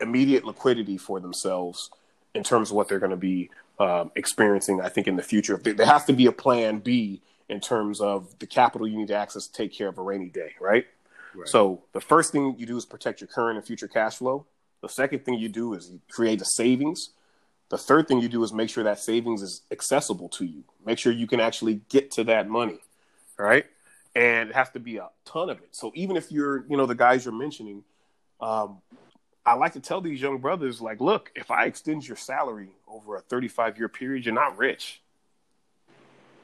immediate liquidity for themselves in terms of what they're going to be um, experiencing, I think, in the future. There has to be a plan B in terms of the capital you need to access to take care of a rainy day, right? Right. So the first thing you do is protect your current and future cash flow. The second thing you do is you create a savings. The third thing you do is make sure that savings is accessible to you. Make sure you can actually get to that money, right? And it has to be a ton of it. So even if you're, you know, the guys you're mentioning, um, I like to tell these young brothers, like, look, if I extend your salary over a 35 year period, you're not rich.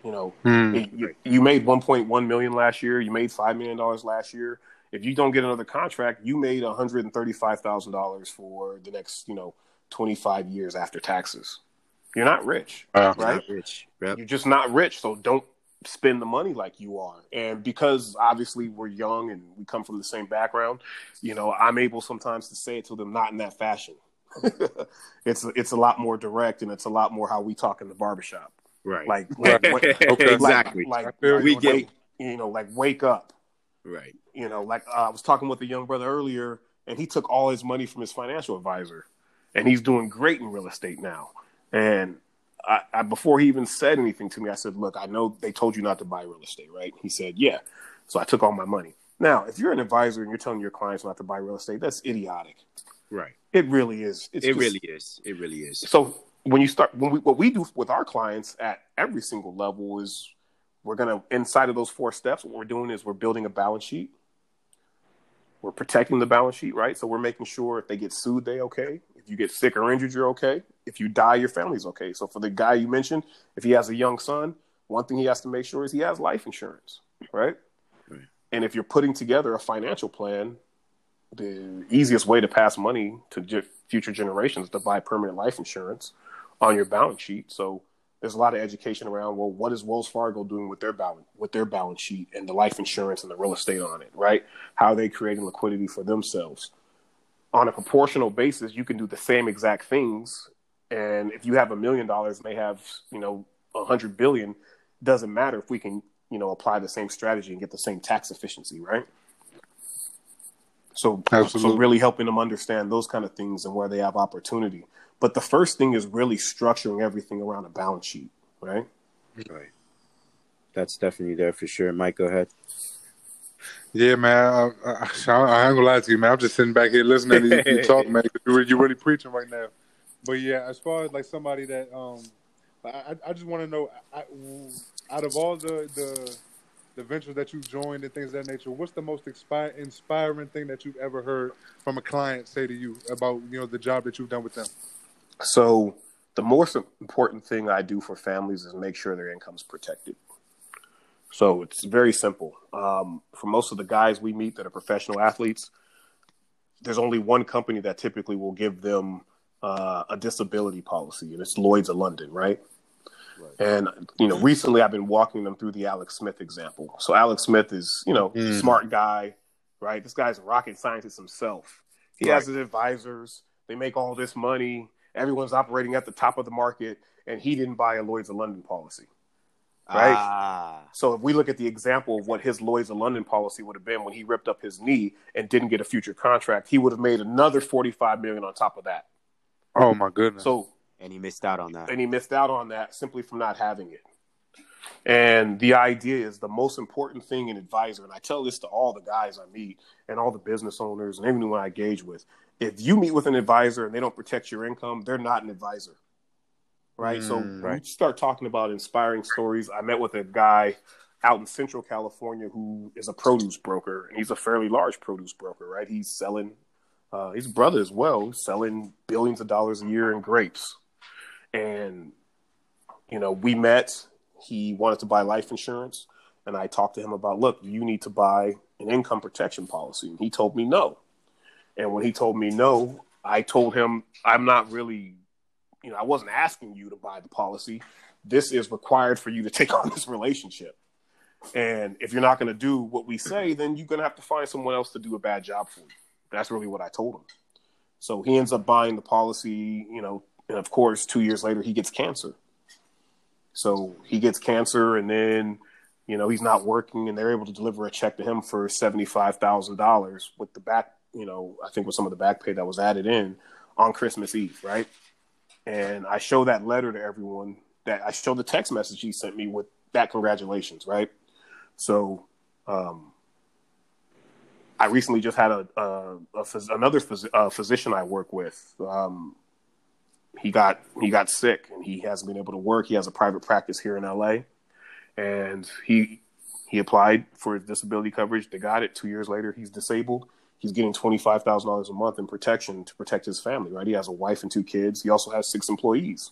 You know, you, you- you made 1.1 million last year. You made five million dollars last year. If you don't get another contract, you made 135 thousand dollars for the next, you know, 25 years after taxes. You're not rich, Wow. right? Not rich. Yep. You're just not rich, so don't spend the money like you are. And because obviously we're young and we come from the same background, you know, I'm able sometimes to say it to them not in that fashion. it's it's a lot more direct and it's a lot more how we talk in the barbershop. Right. Like, like, Okay. Exactly. Like, like, We get you know, like wake up. right. You know, like uh, I was talking with a young brother earlier, and he took all his money from his financial advisor, and he's doing great in real estate now. And I, I, before he even said anything to me, I said, "Look, I know they told you not to buy real estate, right?" He said, "Yeah." So I took all my money. Now, if you're an advisor and you're telling your clients not to buy real estate, that's idiotic. Right. It really is. It's it just- really is. It really is. so when you start when we what we do with our clients at every single level is we're gonna inside of those four steps. What we're doing is we're building a balance sheet. We're protecting the balance sheet, right? So we're making sure if they get sued, they okay. If you get sick or injured, you're okay. If you die, your family's okay. So for the guy you mentioned, if he has a young son, one thing he has to make sure is he has life insurance, right? right. And if you're putting together a financial plan, the easiest way to pass money to future generations is to buy permanent life insurance on your balance sheet. So there's a lot of education around well what is wells fargo doing with their balance with their balance sheet and the life insurance and the real estate on it right how are they creating liquidity for themselves on a proportional basis you can do the same exact things and if you have a million dollars may have you know a hundred billion doesn't matter if we can you know apply the same strategy and get the same tax efficiency right so, Absolutely. so really helping them understand those kind of things and where they have opportunity but the first thing is really structuring everything around a balance sheet, right? Right. That's definitely there for sure. Mike, go ahead. Yeah, man. I, I, I, ain't gonna lie to you, man. I'm just sitting back here listening to you, you talk, man. You're, you're really preaching right now. But yeah, as far as like somebody that, um, I, I just want to know, I, out of all the the the ventures that you've joined and things of that nature, what's the most inspire, inspiring thing that you've ever heard from a client say to you about you know the job that you've done with them? So the most important thing I do for families is make sure their income's protected. So it's very simple. Um, for most of the guys we meet that are professional athletes, there's only one company that typically will give them uh, a disability policy, and it's Lloyd's of London, right? right? And you know, recently I've been walking them through the Alex Smith example. So Alex Smith is, you know, mm. smart guy, right? This guy's a rocket scientist himself. He right. has his advisors. They make all this money everyone's operating at the top of the market, and he didn't buy a Lloyd's of London policy. Right. Ah. So if we look at the example of what his Lloyd's of London policy would have been when he ripped up his knee and didn't get a future contract, he would have made another forty-five million on top of that. Oh my goodness! So and he missed out on that. And he missed out on that simply from not having it. And the idea is the most important thing in advisor, and I tell this to all the guys I meet and all the business owners and anyone I engage with, if you meet with an advisor and they don't protect your income, they're not an advisor. Right. Mm, so right. we start talking about inspiring stories. I met with a guy out in central California who is a produce broker and he's a fairly large produce broker, right? He's selling uh, his brother as well, selling billions of dollars a year in grapes. And, you know, we met, he wanted to buy life insurance. And I talked to him about, look, you need to buy an income protection policy. And he told me no. And when he told me no, I told him I'm not really, you know, I wasn't asking you to buy the policy. This is required for you to take on this relationship. And if you're not going to do what we say, then you're going to have to find someone else to do a bad job for you. That's really what I told him. So he ends up buying the policy, you know, and of course, two years later, he gets cancer. So he gets cancer, and then, you know, he's not working, and they're able to deliver a check to him for $75,000 with the back you know, I think with some of the back pay that was added in on Christmas Eve, right? And I show that letter to everyone that I show the text message he sent me with that congratulations, right? So, um, I recently just had a, a, a phys- another phys- uh, physician I work with. Um, he got he got sick and he hasn't been able to work. He has a private practice here in LA, and he he applied for disability coverage. They got it. Two years later, he's disabled he's getting twenty five thousand dollars a month in protection to protect his family. Right, he has a wife and two kids. He also has six employees.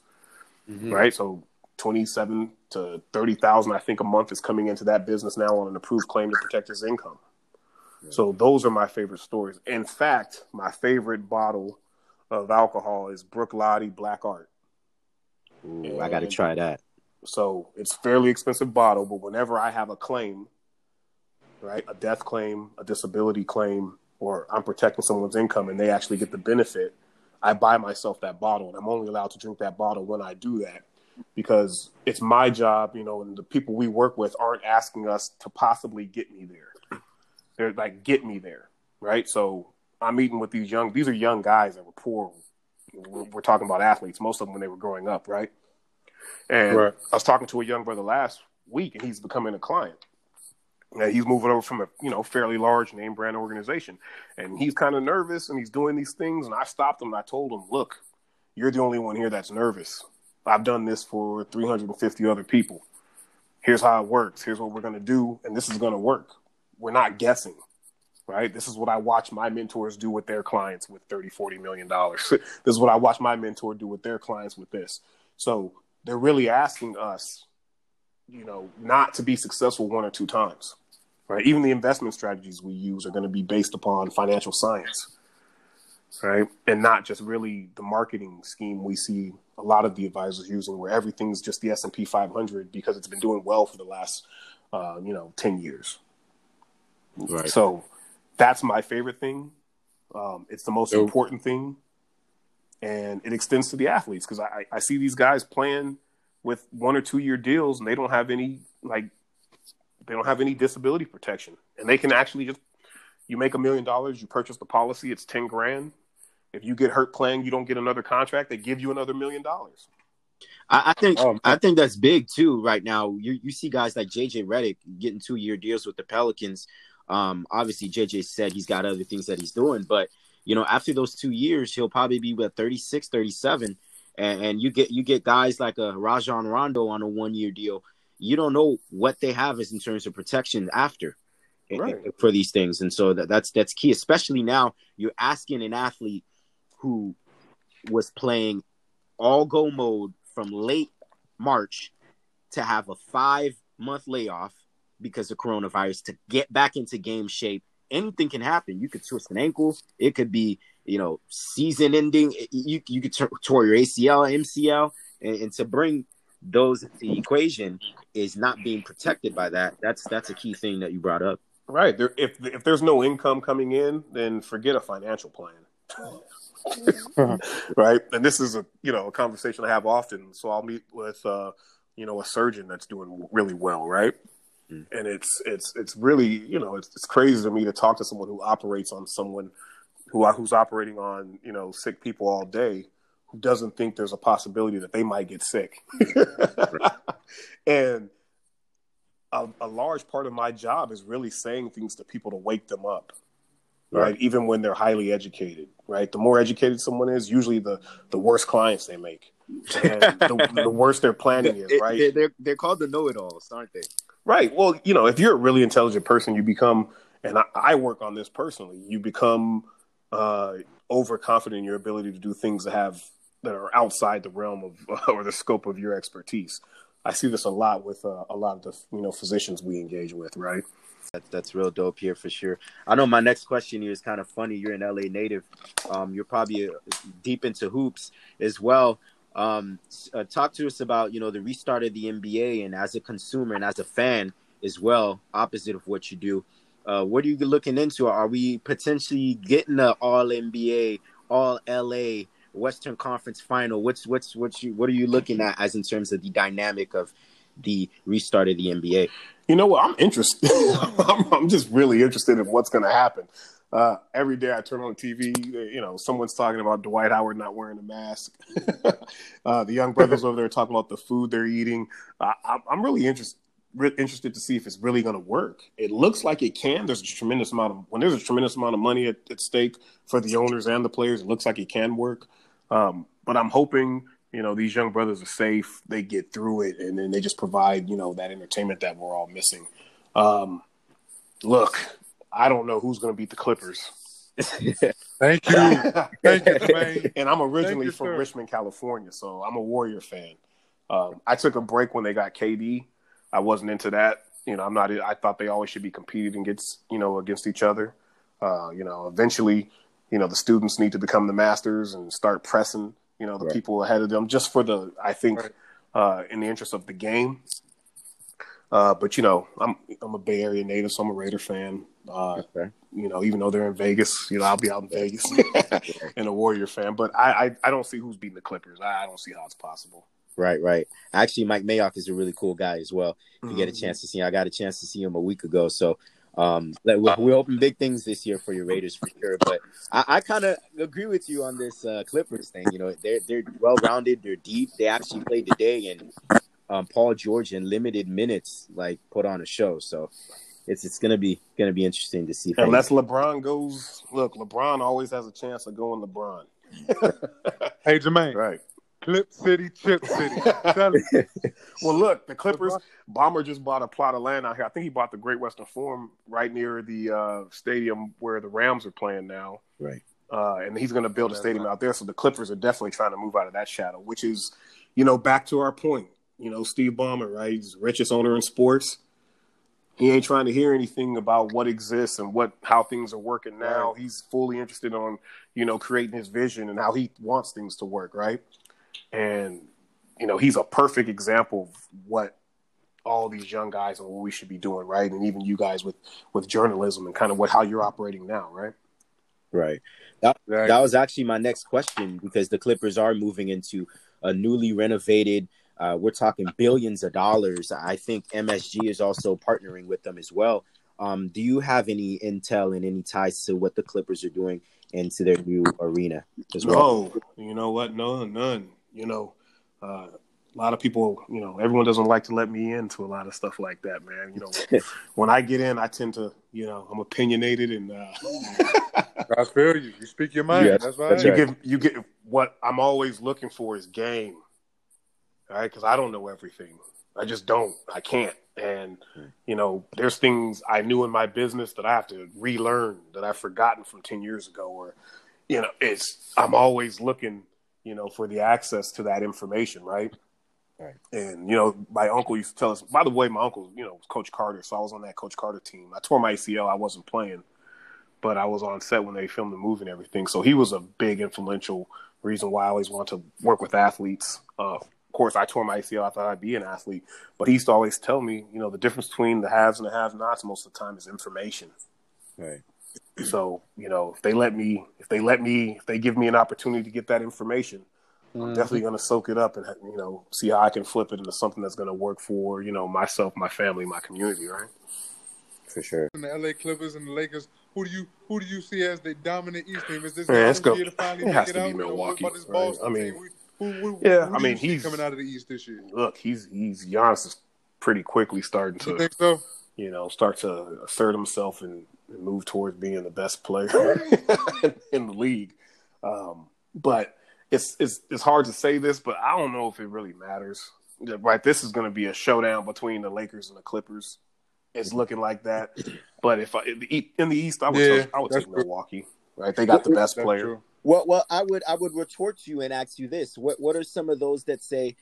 Mm-hmm. Right, so twenty seven to thirty thousand, I think, a month is coming into that business now on an approved claim to protect his income. So those are my favorite stories. In fact, my favorite bottle of alcohol is Bruichladdich Black Art. Ooh, I got to try that. So it's fairly expensive bottle, but whenever I have a claim, right, a death claim, a disability claim, or I'm protecting someone's income and they actually get the benefit, I buy myself that bottle and I'm only allowed to drink that bottle when I do that because it's my job, you know, and the people we work with aren't asking us to possibly get me there. They're like, get me there, right? So I'm meeting with these young, these are young guys that were poor. We're, we're talking about athletes, most of them when they were growing up, right? And right. I was talking to a young brother last week and he's becoming a client he's moving over from a you know fairly large name brand organization, and he's kind of nervous and he's doing these things. And I stopped him and I told him, "Look, you're the only one here that's nervous. I've done this for 350 other people, here's how it works. Here's what we're to do, and this is to work. We're not guessing, right? This is what I watch my mentors do with their clients with 30, 40 million dollars. this is what I watch my mentor do with their clients with this. So they're really asking us, you know, not to be successful one or two times, right? Even the investment strategies we use are going to be based upon financial science, right? And not just really the marketing scheme we see a lot of the advisors using, where everything's just the S and P 500 because it's been doing well for the last, uh, you know, 10 years. Right. So that's my favorite thing. Um, it's the most Yep. important thing, and it extends to the athletes because I, I see these guys playing with one or two year deals, and they don't have any like they don't have any disability protection, and they can actually just you make a million dollars, you purchase the policy, it's ten grand. If you get hurt playing, you don't get another contract. They give you another million dollars. I, I think man. I think that's big too. Right now, you you see guys like JJ Redick getting two year deals with the Pelicans. Um, obviously, JJ said he's got other things that he's doing, but you know, after those two years, he'll probably be at 36, 37. And, and you get you get guys like a Rajon Rondo on a one year deal. You don't know what they have is in terms of protection after eh, Right. eh, for these things, and so that, that's that's key. Especially now, you're asking an athlete who was playing all go mode from late March to have a five month layoff because of coronavirus to get back into game shape. Anything can happen. You could twist an ankle. It could be, you know, season ending. You you could t- tore your ACL, MCL, and, and to bring those the equation is not being protected by that. That's that's a key thing that you brought up. Right. There, if if there's no income coming in, then forget a financial plan. right. And this is a you know a conversation I have often. So I'll meet with uh, you know a surgeon that's doing really well. Right. Mm. And it's it's it's really you know it's, it's crazy to me to talk to someone who operates on someone who who's operating on you know sick people all day who doesn't think there's a possibility that they might get sick. and a, a large part of my job is really saying things to people to wake them up right? Right. even when they're highly educated right the more educated someone is usually the the worse clients they make and the, the worse their planning is right They're, they're they're called the know it alls, aren't they? right well you know if you're a really intelligent person you become and i, I work on this personally you become uh overconfident in your ability to do things that have that are outside the realm of or the scope of your expertise i see this a lot with uh, a lot of the you know physicians we engage with right That's that's real dope here for sure. I know my next question here is kind of funny. You're an LA native. Um, you're probably uh, deep into hoops as well. Um, uh, talk to us about you know the restart of the NBA and as a consumer and as a fan as well. Opposite of what you do, uh, what are you looking into? Are we potentially getting a All NBA, All LA, Western Conference Final? What's what's what you what are you looking at as in terms of the dynamic of the restart of the NBA? You know what? I'm interested. I'm, I'm just really interested in what's going to happen. Uh, every day I turn on TV, you know, someone's talking about Dwight Howard not wearing a mask. uh, the young brothers over there talking about the food they're eating. Uh, I'm, really interested. Re- interested to see if it's really going to work. It looks like it can. There's a tremendous amount of when there's a tremendous amount of money at, at stake for the owners and the players. It looks like it can work. Um, but I'm hoping you know these young brothers are safe. They get through it, and then they just provide you know that entertainment that we're all missing. Um, look, I don't know who's going to beat the Clippers. Thank you. Thank you, Jermaine. and I'm originally you, from sir. Richmond, California, so I'm a Warrior fan. Um, I took a break when they got KD. I wasn't into that. You know, I'm not. I thought they always should be competing against you know against each other. Uh, you know, eventually, you know, the students need to become the masters and start pressing you know the Right. people ahead of them just for the I think Right. uh, in the interest of the game. Uh, but you know, I'm I'm a Bay Area native, so I'm a Raider fan. Uh, Okay. you know, even though they're in Vegas, you know, I'll be out in Vegas and a Warrior fan. But I, I, I don't see who's beating the Clippers. I, I don't see how it's possible. Right, right. Actually, Mike Mayock is a really cool guy as well. If you get a Mm-hmm. chance to see him, I got a chance to see him a week ago. So, um, like, we're, we're hoping big things this year for your Raiders for sure. But I, I kind of agree with you on this uh, Clippers thing. You know, they're they're well rounded. They're deep. They actually played today, and um, Paul George in limited minutes like put on a show. So it's it's gonna be gonna be interesting to see. if Unless LeBron goes, look, LeBron always has a chance of going LeBron. Hey, Jermaine. right. Clip City, Chip City. well, look, the Clippers. Ballmer just bought a plot of land out here. I think he bought the Great Western Forum right near the uh, stadium where the Rams are playing now. Right. Uh, and he's going to build a stadium out there. So the Clippers are definitely trying to move out of that shadow, which is, you know, back to our point. You know, Steve Ballmer, right? He's the richest owner in sports. He ain't trying to hear anything about what exists and what how things are working now. Right. He's fully interested on, you know, creating his vision and how he wants things to work, right? And you know, he's a perfect example of what all these young guys and what we should be doing, right? And even you guys with with journalism and kind of what how you're operating now, right? Right. That, right. that was actually my next question because the Clippers are moving into a newly renovated uh, we're talking billions of dollars. I think MSG is also partnering with them as well. Um, do you have any intel and any ties to what the Clippers are doing into their new arena as well? No, you know what? No, none. You know, uh, a lot of people, you know, everyone doesn't like to let me into a lot of stuff like that, man. You know, when I get in, I tend to, you know, I'm opinionated and. Uh... I feel you. You speak your mind. Yeah, that's right. You give you get what I'm always looking for is game all right? Because I don't know everything. I just don't. I can't. And you know, there's things I knew in my business that I have to relearn that I've forgotten from ten years ago. Or, you know, it's I'm always looking, you know, for the access to that information, right? Right. And you know, my uncle used to tell us. By the way, my uncle, you know, Coach Carter, so I was on that Coach Carter team. I tore my ACL. I wasn't playing, but I was on set when they filmed the movie and everything. So he was a big influential reason why I always want to work with athletes. Uh, course, I tore my ACL. I thought I'd be an athlete, but he used to always tell me, you know, the difference between the haves and the have-nots most of the time is information. Right. So, you know, if they let me, if they let me, if they give me an opportunity to get that information, mm-hmm. I'm definitely going to soak it up and you know see how I can flip it into something that's going to work for you know myself, my family, my community. Right. For sure. And the LA Clippers and the Lakers. Who do you who do you see as the dominant East team? Is this Man, it's go, it has to be Milwaukee. Right? I mean. Team? Who, who, yeah, who I mean he's coming out of the East this year. Look, he's he's Giannis is pretty quickly starting to. You think so? You know, start to assert himself and, and move towards being the best player in the league. Um, but it's it's it's hard to say this, but I don't know if it really matters. Right, this is going to be a showdown between the Lakers and the Clippers. It's looking like that. But if I in the East, I would yeah, tell, I would take Milwaukee. Right, they got the best player. Well, well, I would I would retort to you and ask you this: what what are some of those that say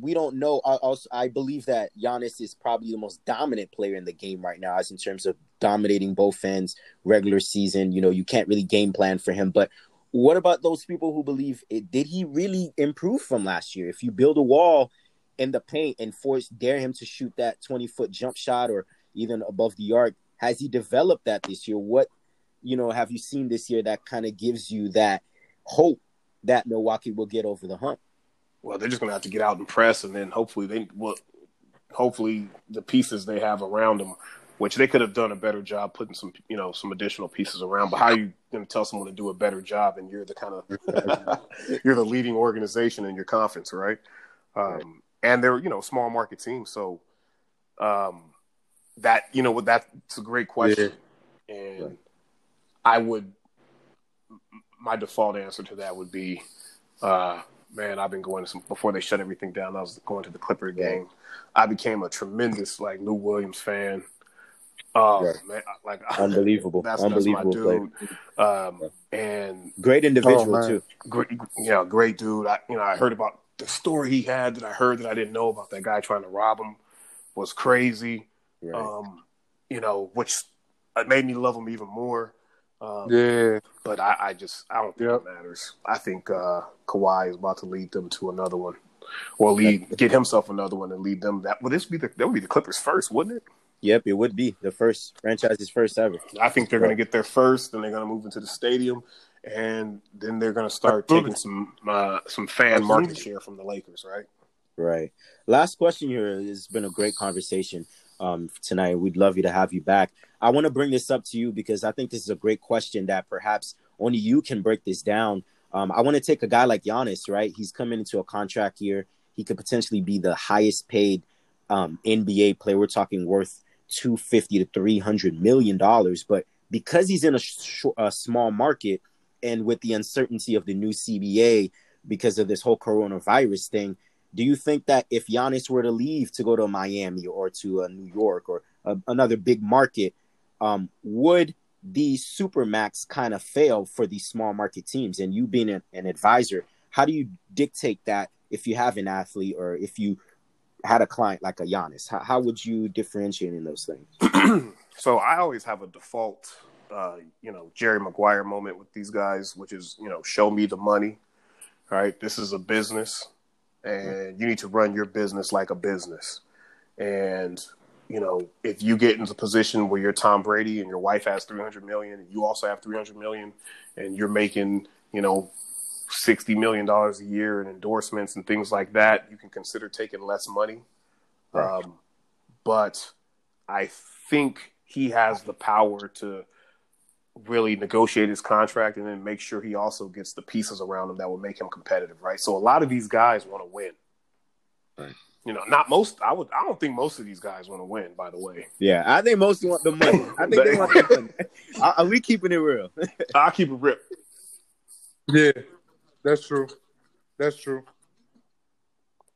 we don't know? I, also, I believe that Giannis is probably the most dominant player in the game right now, as in terms of dominating both ends, regular season. You know, you can't really game plan for him. But what about those people who believe it, did he really improve from last year? If you build a wall in the paint and force dare him to shoot that twenty foot jump shot or even above the arc, has he developed that this year? What you know, have you seen this year that kind of gives you that hope that Milwaukee will get over the hump? Well, they're just going to have to get out and press, and then hopefully they will. Hopefully, the pieces they have around them, which they could have done a better job putting some, you know, some additional pieces around. But how are you going to tell someone to do a better job, and you're the kind of you're the leading organization in your conference, right? Um, and they're you know small market team, so um, that you know that's a great question, yeah. and I would my default answer to that would be, uh, man, I've been going to some before they shut everything down. I was going to the Clipper game. I became a tremendous like Lou Williams fan. Oh yeah. man, like unbelievable, that's, unbelievable that's my dude. Um, and great individual oh, too. Great, yeah, great dude. I you know I heard about the story he had that I heard that I didn't know about that guy trying to rob him was crazy. Right. Um, you know, which made me love him even more. Um, yeah, but I, I, just I don't think yep. it matters. I think uh, Kawhi is about to lead them to another one, or lead get himself another one and lead them. That would this be the that would be the Clippers first, wouldn't it? Yep, it would be the first franchise's first ever. I think they're going to get there first, then they're going to move into the stadium, and then they're going to start taking some uh, some fan market share from the Lakers, right? Right. Last question here has been a great conversation um, tonight. We'd love you to have you back. I want to bring this up to you because I think this is a great question that perhaps only you can break this down. Um, I want to take a guy like Giannis, right? He's coming into a contract year. He could potentially be the highest paid um, NBA player. We're talking worth 250 to 300 million dollars. But because he's in a, sh- a small market and with the uncertainty of the new CBA, because of this whole coronavirus thing. Do you think that if Giannis were to leave to go to Miami or to uh, New York or uh, another big market, um, would these supermax kind of fail for these small market teams? And you being an, an advisor, how do you dictate that if you have an athlete or if you had a client like a Giannis? How, how would you differentiate in those things? so I always have a default, uh, you know, Jerry Maguire moment with these guys, which is, you know, show me the money. Right, this is a business and you need to run your business like a business. And you know, if you get into a position where you're Tom Brady and your wife has 300 million and you also have 300 million and you're making, you know, 60 million dollars a year in endorsements and things like that, you can consider taking less money. Right. Um, but I think he has the power to really negotiate his contract and then make sure he also gets the pieces around him that will make him competitive, right? So a lot of these guys want to win. Right. You know, not most. I would. I don't think most of these guys want to win. By the way. Yeah, I think most want the money. I think they want the money. Are we keeping it real? I'll keep it real. Yeah, that's true. That's true.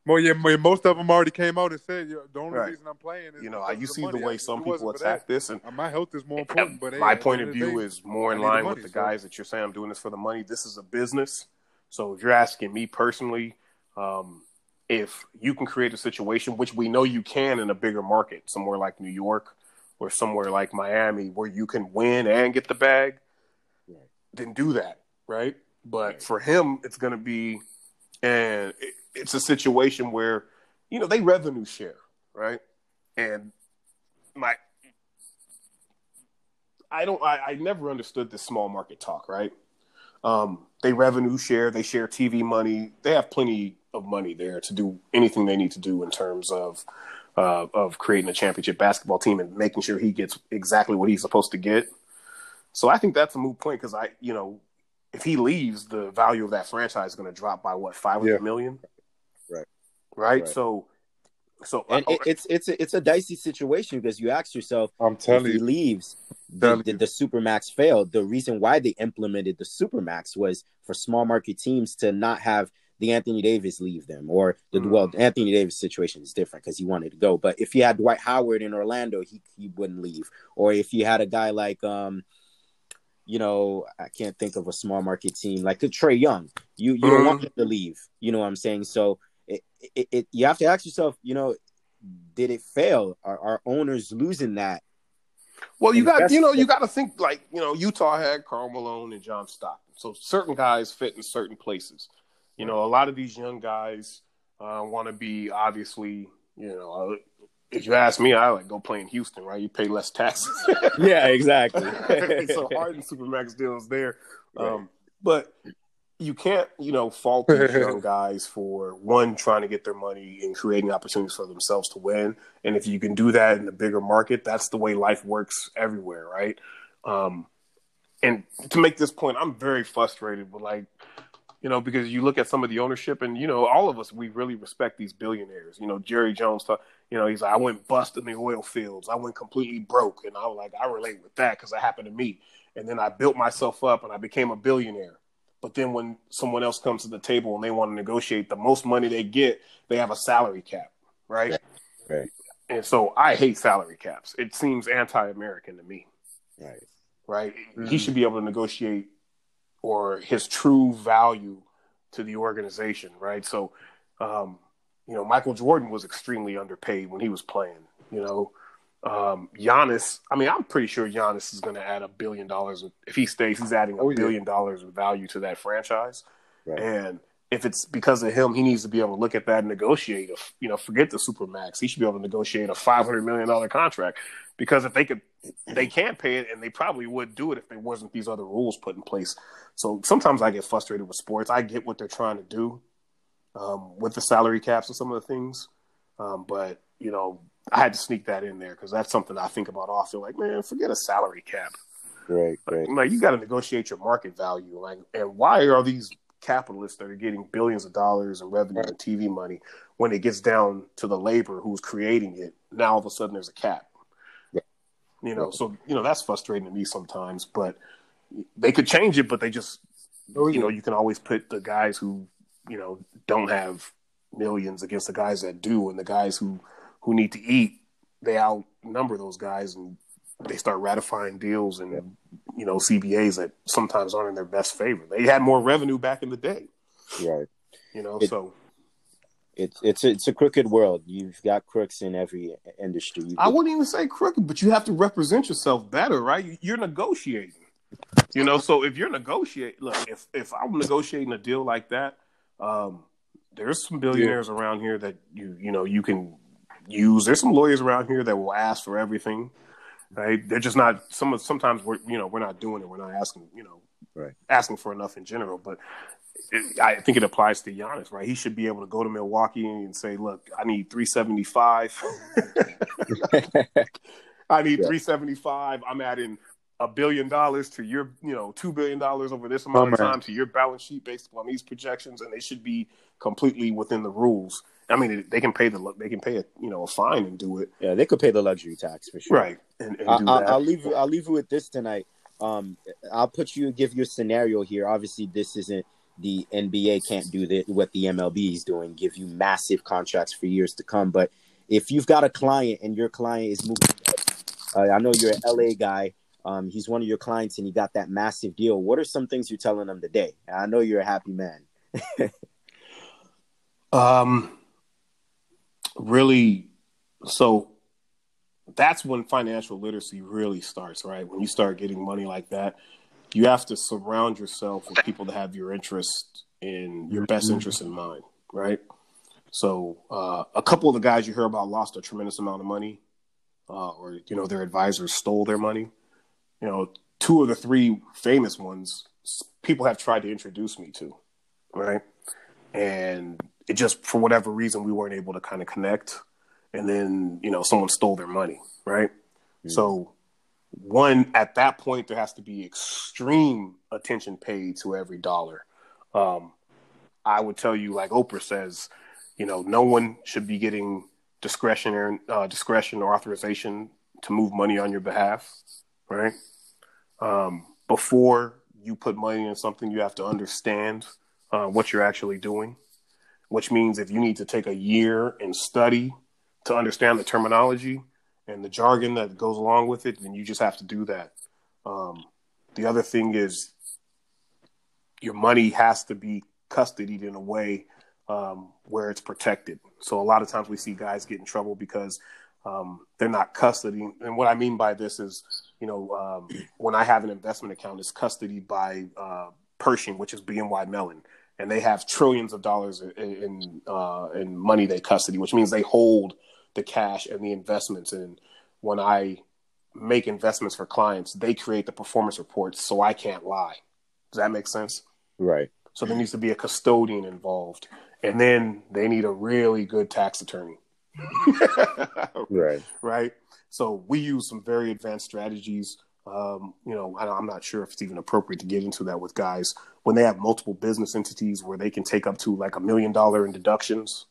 Well, yeah, most of them already came out and said the only right. reason I'm playing is you know you see the, the way some people attack this, and uh, my health is more important. But my point of view day, is more in line the money, with the so. guys that you're saying I'm doing this for the money. This is a business, so if you're asking me personally, um, if you can create a situation which we know you can in a bigger market, somewhere like New York or somewhere like Miami, where you can win and get the bag, right. then do that, right? But right. for him, it's going to be, and it's a situation where, you know, they revenue share, right? And my, I don't, I, I never understood this small market talk, right? Um, they revenue share, they share TV money, they have plenty of money there to do anything they need to do in terms of uh, of creating a championship basketball team and making sure he gets exactly what he's supposed to get. So I think that's a moot point because I, you know, if he leaves, the value of that franchise is going to drop by what five hundred yeah. million, right. right? Right. So, so and uh, it's it's a, it's a dicey situation because you ask yourself, I'm telling if he leaves, the, the, the supermax failed. The reason why they implemented the supermax was for small market teams to not have the Anthony Davis leave them, or the mm. well, Anthony Davis situation is different because he wanted to go. But if you had Dwight Howard in Orlando, he he wouldn't leave. Or if you had a guy like um, you know, I can't think of a small market team like the Trae Young, you you mm. don't want mm-hmm. him to leave. You know what I'm saying? So it, it, it you have to ask yourself, you know, did it fail? Are, are owners losing that? Well, you got you know you got to think like you know Utah had Karl Malone and John Stockton, so certain guys fit in certain places. You know, a lot of these young guys uh, want to be obviously, you know, uh, if you ask me, I like go play in Houston, right? You pay less taxes. yeah, exactly. so Harden Supermax deals there, um, but you can't, you know, fault these young guys for one trying to get their money and creating opportunities for themselves to win. And if you can do that in a bigger market, that's the way life works everywhere, right? Um, and to make this point, I'm very frustrated with like you know, because you look at some of the ownership, and you know, all of us we really respect these billionaires. You know, Jerry Jones, you know, he's like, I went bust in the oil fields, I went completely broke, and I was like, I relate with that because it happened to me. And then I built myself up, and I became a billionaire. But then when someone else comes to the table and they want to negotiate the most money they get, they have a salary cap, right? Right. And so I hate salary caps. It seems anti-American to me. Right. Right. Mm-hmm. He should be able to negotiate or his true value to the organization, right? So, um, you know, Michael Jordan was extremely underpaid when he was playing. You know, um, Giannis. I mean, I'm pretty sure Giannis is going to add a billion dollars if he stays. He's adding a oh, yeah. billion dollars of value to that franchise, right. and if it's because of him, he needs to be able to look at that and negotiate. A, you know, forget the super max. He should be able to negotiate a five hundred million dollar contract because if they could, they can't pay it, and they probably would do it if there wasn't these other rules put in place. So sometimes I get frustrated with sports. I get what they're trying to do um, with the salary caps and some of the things, um, but you know, I had to sneak that in there because that's something I think about often. Like, man, forget a salary cap. Right, right. Like, you got to negotiate your market value. Like, and why are these capitalists that are getting billions of dollars in revenue right. and TV money when it gets down to the labor who's creating it? Now all of a sudden there's a cap. You know, so you know that's frustrating to me sometimes. But they could change it, but they just, oh, you know, you can always put the guys who you know don't have millions against the guys that do, and the guys who who need to eat, they outnumber those guys, and they start ratifying deals and you know CBAs that sometimes aren't in their best favor. They had more revenue back in the day, right? You know, It- so It's it's a, it's a crooked world. You've got crooks in every industry. You I wouldn't even say crooked, but you have to represent yourself better, right? You're negotiating. You know, so if you're negotiating, look, if if I'm negotiating a deal like that, um, there's some billionaires around here that you you know you can use. There's some lawyers around here that will ask for everything, right? They're just not. Some of sometimes we're you know we're not doing it. We're not asking you know Right. asking for enough in general, but. It, I think it applies to Giannis, right? He should be able to go to Milwaukee and say, "Look, I need 375. I need Yeah. 375. I'm adding a billion dollars to your, you know, two billion dollars over this amount of Oh, man. time to your balance sheet based upon these projections, and they should be completely within the rules. I mean, they can pay the they can pay a you know a fine and do it yeah, they could pay the luxury tax for sure. right and, and I, do I, that. I'll leave you. I'll leave you with this tonight. Um, I'll put you give you a scenario here. Obviously, this isn't the NBA can't do that. What the MLB is doing, give you massive contracts for years to come. But if you've got a client and your client is moving, uh, I know you're an LA guy. Um, he's one of your clients and he got that massive deal. What are some things you're telling him today? I know you're a happy man. Um, really, so that's when financial literacy really starts, right? When you start getting money like that, you have to surround yourself with people that have your interest in your best Mhm. interest in mind, right? So, uh, a couple of the guys you hear about lost a tremendous amount of money, uh, or you know, their advisors stole their money. You know, two of the three famous ones, people have tried to introduce me to, right? And it just for whatever reason we weren't able to kind of connect. And then you know someone stole their money right? Mm. so one at that point there has to be extreme attention paid to every dollar. Um i would tell you like oprah says you know no one should be getting discretionary uh, discretion or authorization to move money on your behalf right? Um before you put money in something you have to understand uh, what you're actually doing which means if you need to take a year and study to understand the terminology and the jargon that goes along with it, then you just have to do that. Um, the other thing is your money has to be custodied in a way um, where it's protected. So a lot of times we see guys get in trouble because um, they're not custodying. And what I mean by this is, you know, um, when I have an investment account, it's custodied by uh, Pershing, which is BNY Mellon and they have trillions of dollars in in, uh, in money they custody, which means they hold the cash and the investments. And when I make investments for clients, they create the performance reports, so I can't lie. Does that make sense? Right. So there needs to be a custodian involved, and then they need a really good tax attorney. Right. right? So we use some very advanced strategies. Um, you know, I, I'm not sure if it's even appropriate to get into that with guys when they have multiple business entities where they can take up to like a million dollar in deductions,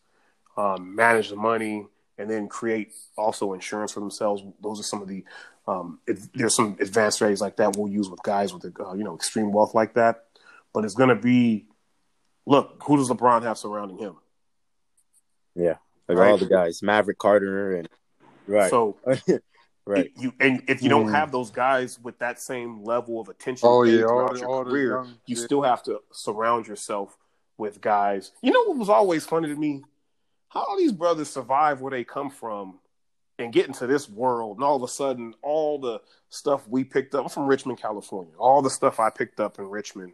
um, manage the money, and then create also insurance for themselves. Those are some of the um, it, there's some advanced strategies like that we'll use with guys with uh, you know extreme wealth like that. But it's going to be, look, who does LeBron have surrounding him? Yeah. Like Right. all the guys, Maverick Carter and right. So right. you and if you don't Mm. have those guys with that same level of attention Oh, yeah, throughout the- your all career, young- you yeah. still have to surround yourself with guys. You know what was always funny to me? How all these brothers survive where they come from and get into this world, and all of a sudden, all the stuff we picked up I'm from Richmond, California, all the stuff I picked up in Richmond.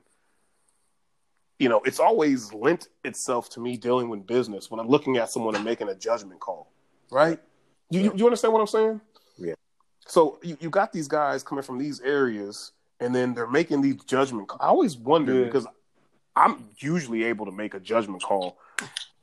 You know, it's always lent itself to me dealing with business when I'm looking at someone and making a judgment call, right? You, you, you understand what I'm saying? So you, you got these guys coming from these areas, and then they're making these judgment. Calls. I always wonder Yeah. because I'm usually able to make a judgment call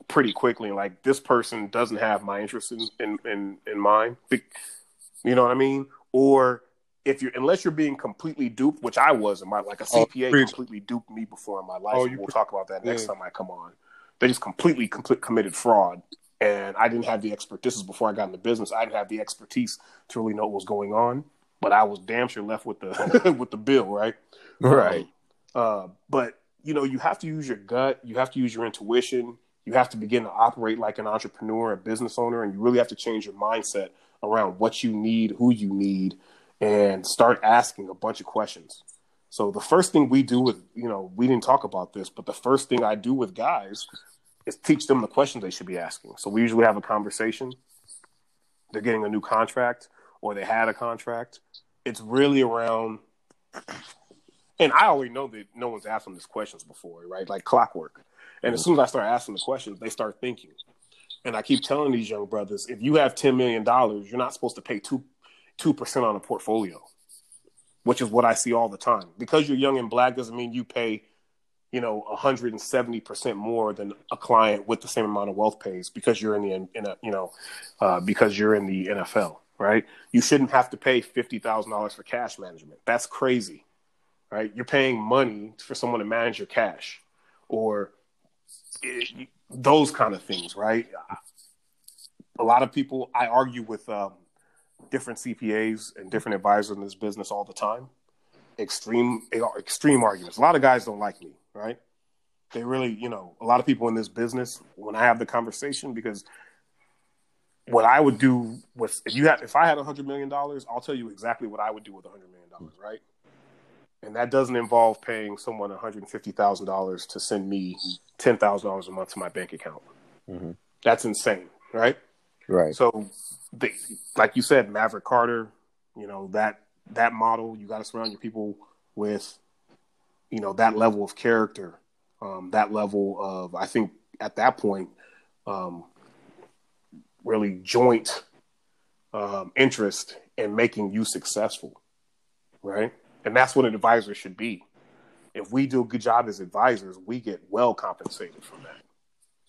pretty quickly. Like this person doesn't have my interest in in in, in mind. You know what I mean? Or if you're unless you're being completely duped, which I was in my like a Oh, CPA preach. completely duped me before in my life. Oh, we'll pre- talk about that next Yeah. time I come on. They just completely complete, committed fraud, and I didn't have the expert. This is before I got into business. I didn't have the expertise to really know what was going on, but I was damn sure left with the with the bill, right? Right. Uh, but you know, you have to use your gut, you have to use your intuition, you have to begin to operate like an entrepreneur, a business owner, and you really have to change your mindset around what you need, who you need, and start asking a bunch of questions. So the first thing we do with, you know, we didn't talk about this, but the first thing I do with guys is teach them the questions they should be asking. So we usually have a conversation. They're getting a new contract or they had a contract. It's really around and I already know that no one's asked them these questions before, right? Like clockwork. And as soon as I start asking the questions, they start thinking. And I keep telling these young brothers, if you have ten million dollars, you're not supposed to pay two two percent on a portfolio, which is what I see all the time. Because you're young and black doesn't mean you pay, you know, 170 percent more than a client with the same amount of wealth pays because you're in the in a you know, uh, because you're in the NFL, right? You shouldn't have to pay fifty thousand dollars for cash management. That's crazy, right? You're paying money for someone to manage your cash, or those kind of things, right? A lot of people, I argue with um, different CPAs and different advisors in this business all the time. Extreme, extreme arguments. A lot of guys don't like me, right? They really, you know, a lot of people in this business when I have the conversation because what I would do was if you had if I had a hundred million dollars, I'll tell you exactly what I would do with a hundred million dollars, right? And that doesn't involve paying someone one hundred and fifty thousand dollars to send me ten thousand dollars a month to my bank account. Mm-hmm. That's insane, right? Right. So, like you said, Maverick Carter, you know that that model. You got to surround your people with, you know, that level of character, um, that level of. I think at that point, um, really joint um, interest in making you successful, right? And that's what an advisor should be. If we do a good job as advisors, we get well compensated from that.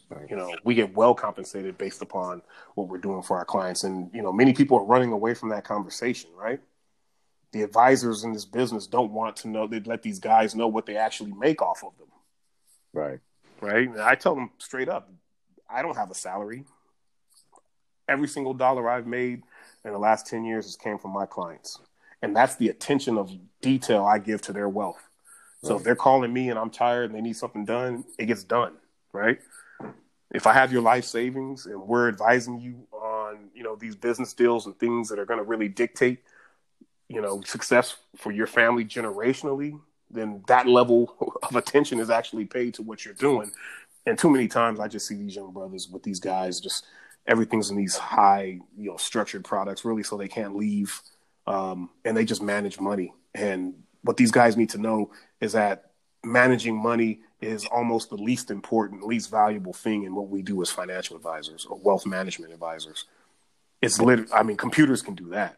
Right. You know, we get well compensated based upon what we're doing for our clients. And, you know, many people are running away from that conversation, right? The advisors in this business don't want to know, they let these guys know what they actually make off of them. Right. Right. And I tell them straight up, I don't have a salary every single dollar I've made in the last 10 years has came from my clients. And that's the attention of detail I give to their wealth. So right. if they're calling me and I'm tired and they need something done, it gets done, right? If I have your life savings and we're advising you on, you know, these business deals and things that are going to really dictate, you know, success for your family generationally, then that level of attention is actually paid to what you're doing. And too many times I just see these young brothers with these guys just everything's in these high, you know, structured products, really, so they can't leave, um, and they just manage money. And what these guys need to know is that managing money is almost the least important, least valuable thing in what we do as financial advisors or wealth management advisors. It's lit. I mean, computers can do that.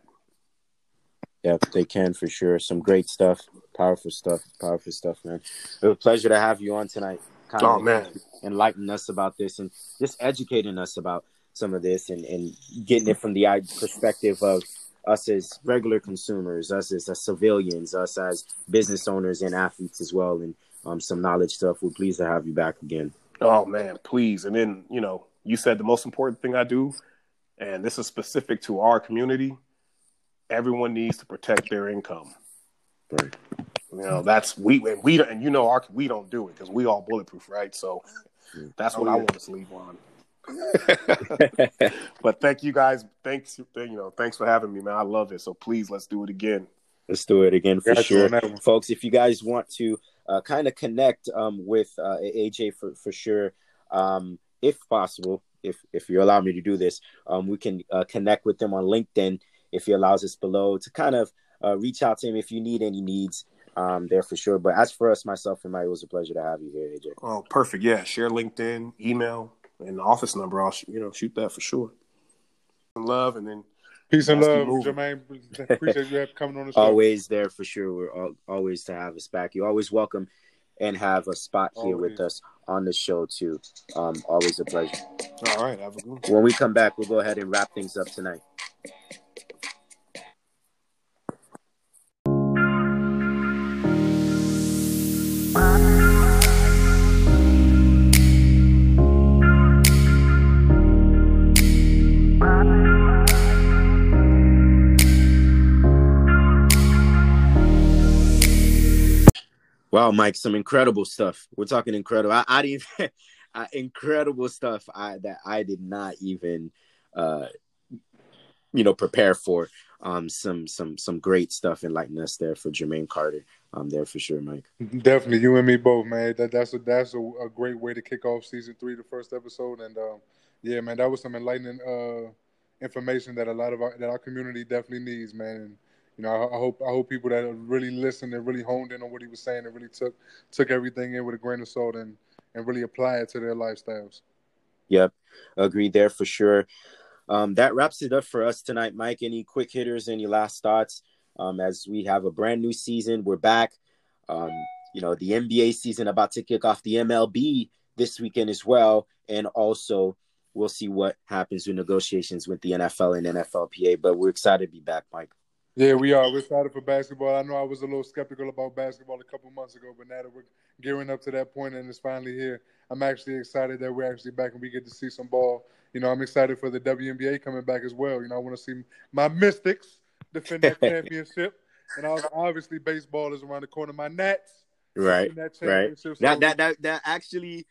Yeah, they can for sure. Some great stuff, powerful stuff, powerful stuff, man. It was a pleasure to have you on tonight. Kind oh man, enlightening us about this and just educating us about some of this and, and getting it from the perspective of us as regular consumers, us as, as civilians, us as business owners and athletes as well, and um, some knowledge stuff. We're pleased to have you back again. Oh man, please! And then you know, you said the most important thing I do, and this is specific to our community. Everyone needs to protect their income. Right. You know, that's we and we and you know our we don't do it because we all bulletproof, right? So that's what oh, yeah. I want to leave on. but thank you guys. Thanks, you know, thanks for having me, man. I love it. So please, let's do it again. Let's do it again for sure, folks. If you guys want to uh, kind of connect um, with uh, AJ for for sure, um, if possible, if if you allow me to do this, um, we can uh, connect with them on LinkedIn if he allows us below to kind of uh, reach out to him if you need any needs um, there for sure. But as for us, myself and Mike, it was a pleasure to have you here, AJ. Oh, perfect. Yeah, share LinkedIn, email, and office number, I'll you know shoot that for sure. Love and then peace and love, Jermaine. Appreciate you coming on the show. Always there for sure. We're all, always to have us back. You're always welcome and have a spot here always. with us on the show too. Um, always a pleasure. All right, have a good. When we come back, we'll go ahead and wrap things up tonight. Wow, Mike, some incredible stuff. We're talking incredible. I, I didn't uh, incredible stuff I, that I did not even, uh, you know, prepare for. Um, some some some great stuff enlightening us there for Jermaine Carter. Um, there for sure, Mike. Definitely, you and me both, man. That that's a that's a, a great way to kick off season three, the first episode, and um, yeah, man, that was some enlightening uh, information that a lot of our, that our community definitely needs, man. And you know, I, I, hope I hope people that really listened and really honed in on what he was saying and really took took everything in with a grain of salt and and really apply it to their lifestyles. Yep, agreed there for sure. Um, that wraps it up for us tonight, Mike. Any quick hitters? Any last thoughts? Um, as we have a brand new season, we're back. Um, you know, the NBA season about to kick off the MLB this weekend as well, and also we'll see what happens with negotiations with the NFL and NFLPA. But we're excited to be back, Mike. Yeah, we are. We're excited for basketball. I know I was a little skeptical about basketball a couple months ago, but now that we're gearing up to that point and it's finally here, I'm actually excited that we're actually back and we get to see some ball. You know, I'm excited for the WNBA coming back as well. You know, I want to see my Mystics defend that championship, and obviously baseball is around the corner. My Nats, right, that right. So that, that that that actually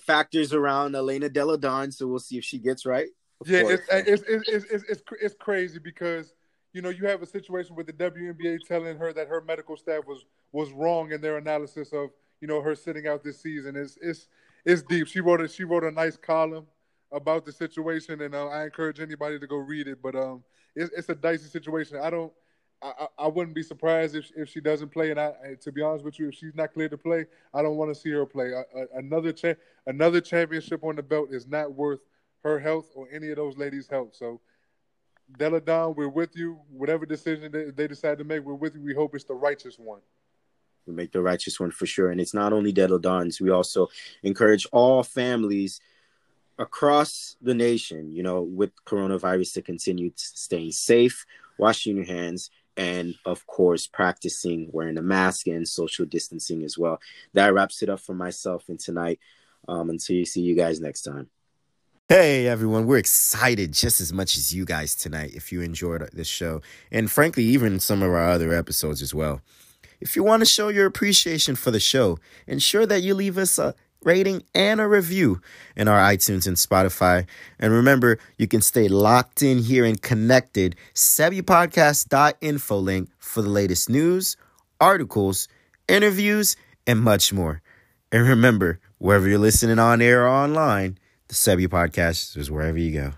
factors around Elena Delle Donne, so we'll see if she gets right. Yeah, it's it's, it's it's, it's, it's crazy because you know, you have a situation with the WNBA telling her that her medical staff was was wrong in their analysis of you know her sitting out this season. It's it's it's deep. She wrote a she wrote a nice column about the situation, and uh, I encourage anybody to go read it. But um, it's it's a dicey situation. I don't. I, I wouldn't be surprised if if she doesn't play, and I, to be honest with you, if she's not cleared to play, I don't want to see her play. another cha- another championship on the belt is not worth her health or any of those ladies' health. So Delle Donne, we're with you. Whatever decision they, they decide to make, we're with you. We hope it's the righteous one. We make the righteous one for sure. And it's not only Delle Donne's, we also encourage all families across the nation, you know, with coronavirus to continue staying safe, washing your hands, and of course, practicing wearing a mask and social distancing as well. That wraps it up for myself and tonight. Um, until you see you guys next time. Hey everyone, we're excited just as much as you guys tonight if you enjoyed this show, and frankly, even some of our other episodes as well. If you want to show your appreciation for the show, ensure that you leave us a rating and a review in our iTunes and Spotify. And remember, you can stay locked in here and connected. SebbyPodcast.info link for the latest news, articles, interviews, and much more. And remember, wherever you're listening on air or online, the Sebi Podcast is wherever you go.